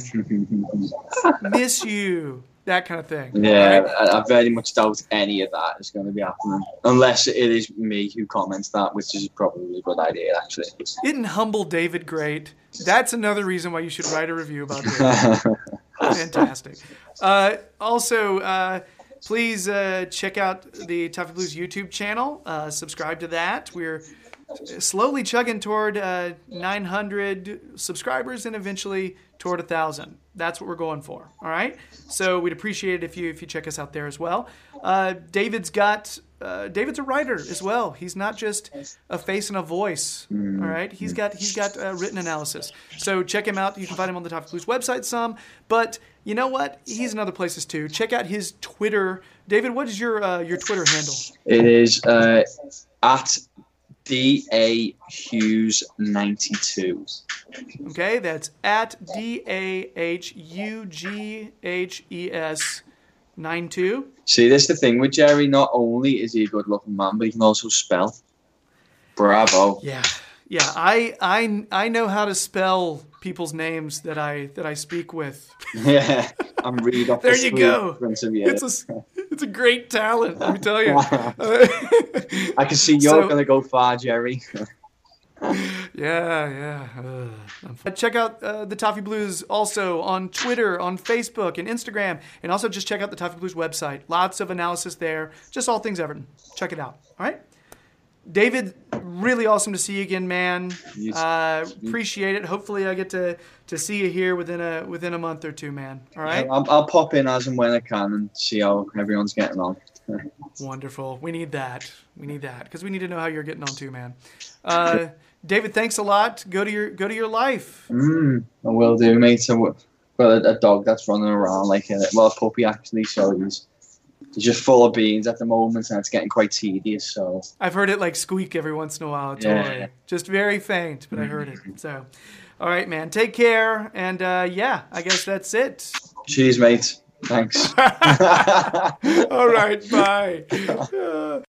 S1: Miss you. That kind of thing.
S2: Yeah,
S1: right?
S2: I, I very much doubt any of that is going to be happening, unless it is me who comments that, which is probably a good idea actually.
S1: Isn't humble David great? That's another reason why you should write a review about David. [LAUGHS] Fantastic. Uh, also, uh, please uh, check out the Toffee Blues YouTube channel. Uh, subscribe to that. We're slowly chugging toward uh, 900 subscribers and eventually toward a thousand. That's what we're going for. All right. So we'd appreciate it if you if you check us out there as well. Uh, David's got. Uh, David's a writer as well. He's not just a face and a voice. All right, he's got he's got uh, written analysis. So check him out. You can find him on the Toffee Blues website some. But you know what? He's in other places too. Check out his Twitter. David, what is your uh, your Twitter handle?
S2: it is uh, at D A Hughes ninety two.
S1: Okay, that's at D A H U G H E S nine two.
S2: See, this the thing with Jerry. Not only is he a good-looking man, but he can also spell. Bravo.
S1: Yeah, yeah. I I I know how to spell people's names that I that I speak with.
S2: Yeah, I'm read [LAUGHS] off
S1: There
S2: the
S1: you go.
S2: in front you.
S1: It's a it's a great talent. Let me tell you. [LAUGHS]
S2: I can see you're
S1: So-
S2: gonna go far, Jerry. [LAUGHS]
S1: Yeah, yeah. Ugh. Check out uh, the Toffee Blues also on Twitter, on Facebook, and Instagram, and also just check out the Toffee Blues website. Lots of analysis there, just all things Everton. Check it out. All right, David, really awesome to see you again, man. Uh, appreciate it. Hopefully, I get to to see you here within a within a month or two, man. All right,
S2: I'll, I'll pop in as and when I can and see how everyone's getting on. [LAUGHS]
S1: wonderful. We need that. We need that because we need to know how you're getting on too, man. Uh, David, thanks a lot. Go to your go to your life.
S2: Mm, I will do, mate. So, well, a, a dog that's running around like a well, a puppy actually. So he's just full of beans at the moment, and it's getting quite tedious. So
S1: I've heard it like squeak every once in a while. Totally.
S2: Yeah.
S1: Just very faint, but I heard it. So, all right, man. Take care. And uh, yeah, I guess that's it.
S2: cheers, mate. Thanks. [LAUGHS]
S1: all right. Bye. [LAUGHS]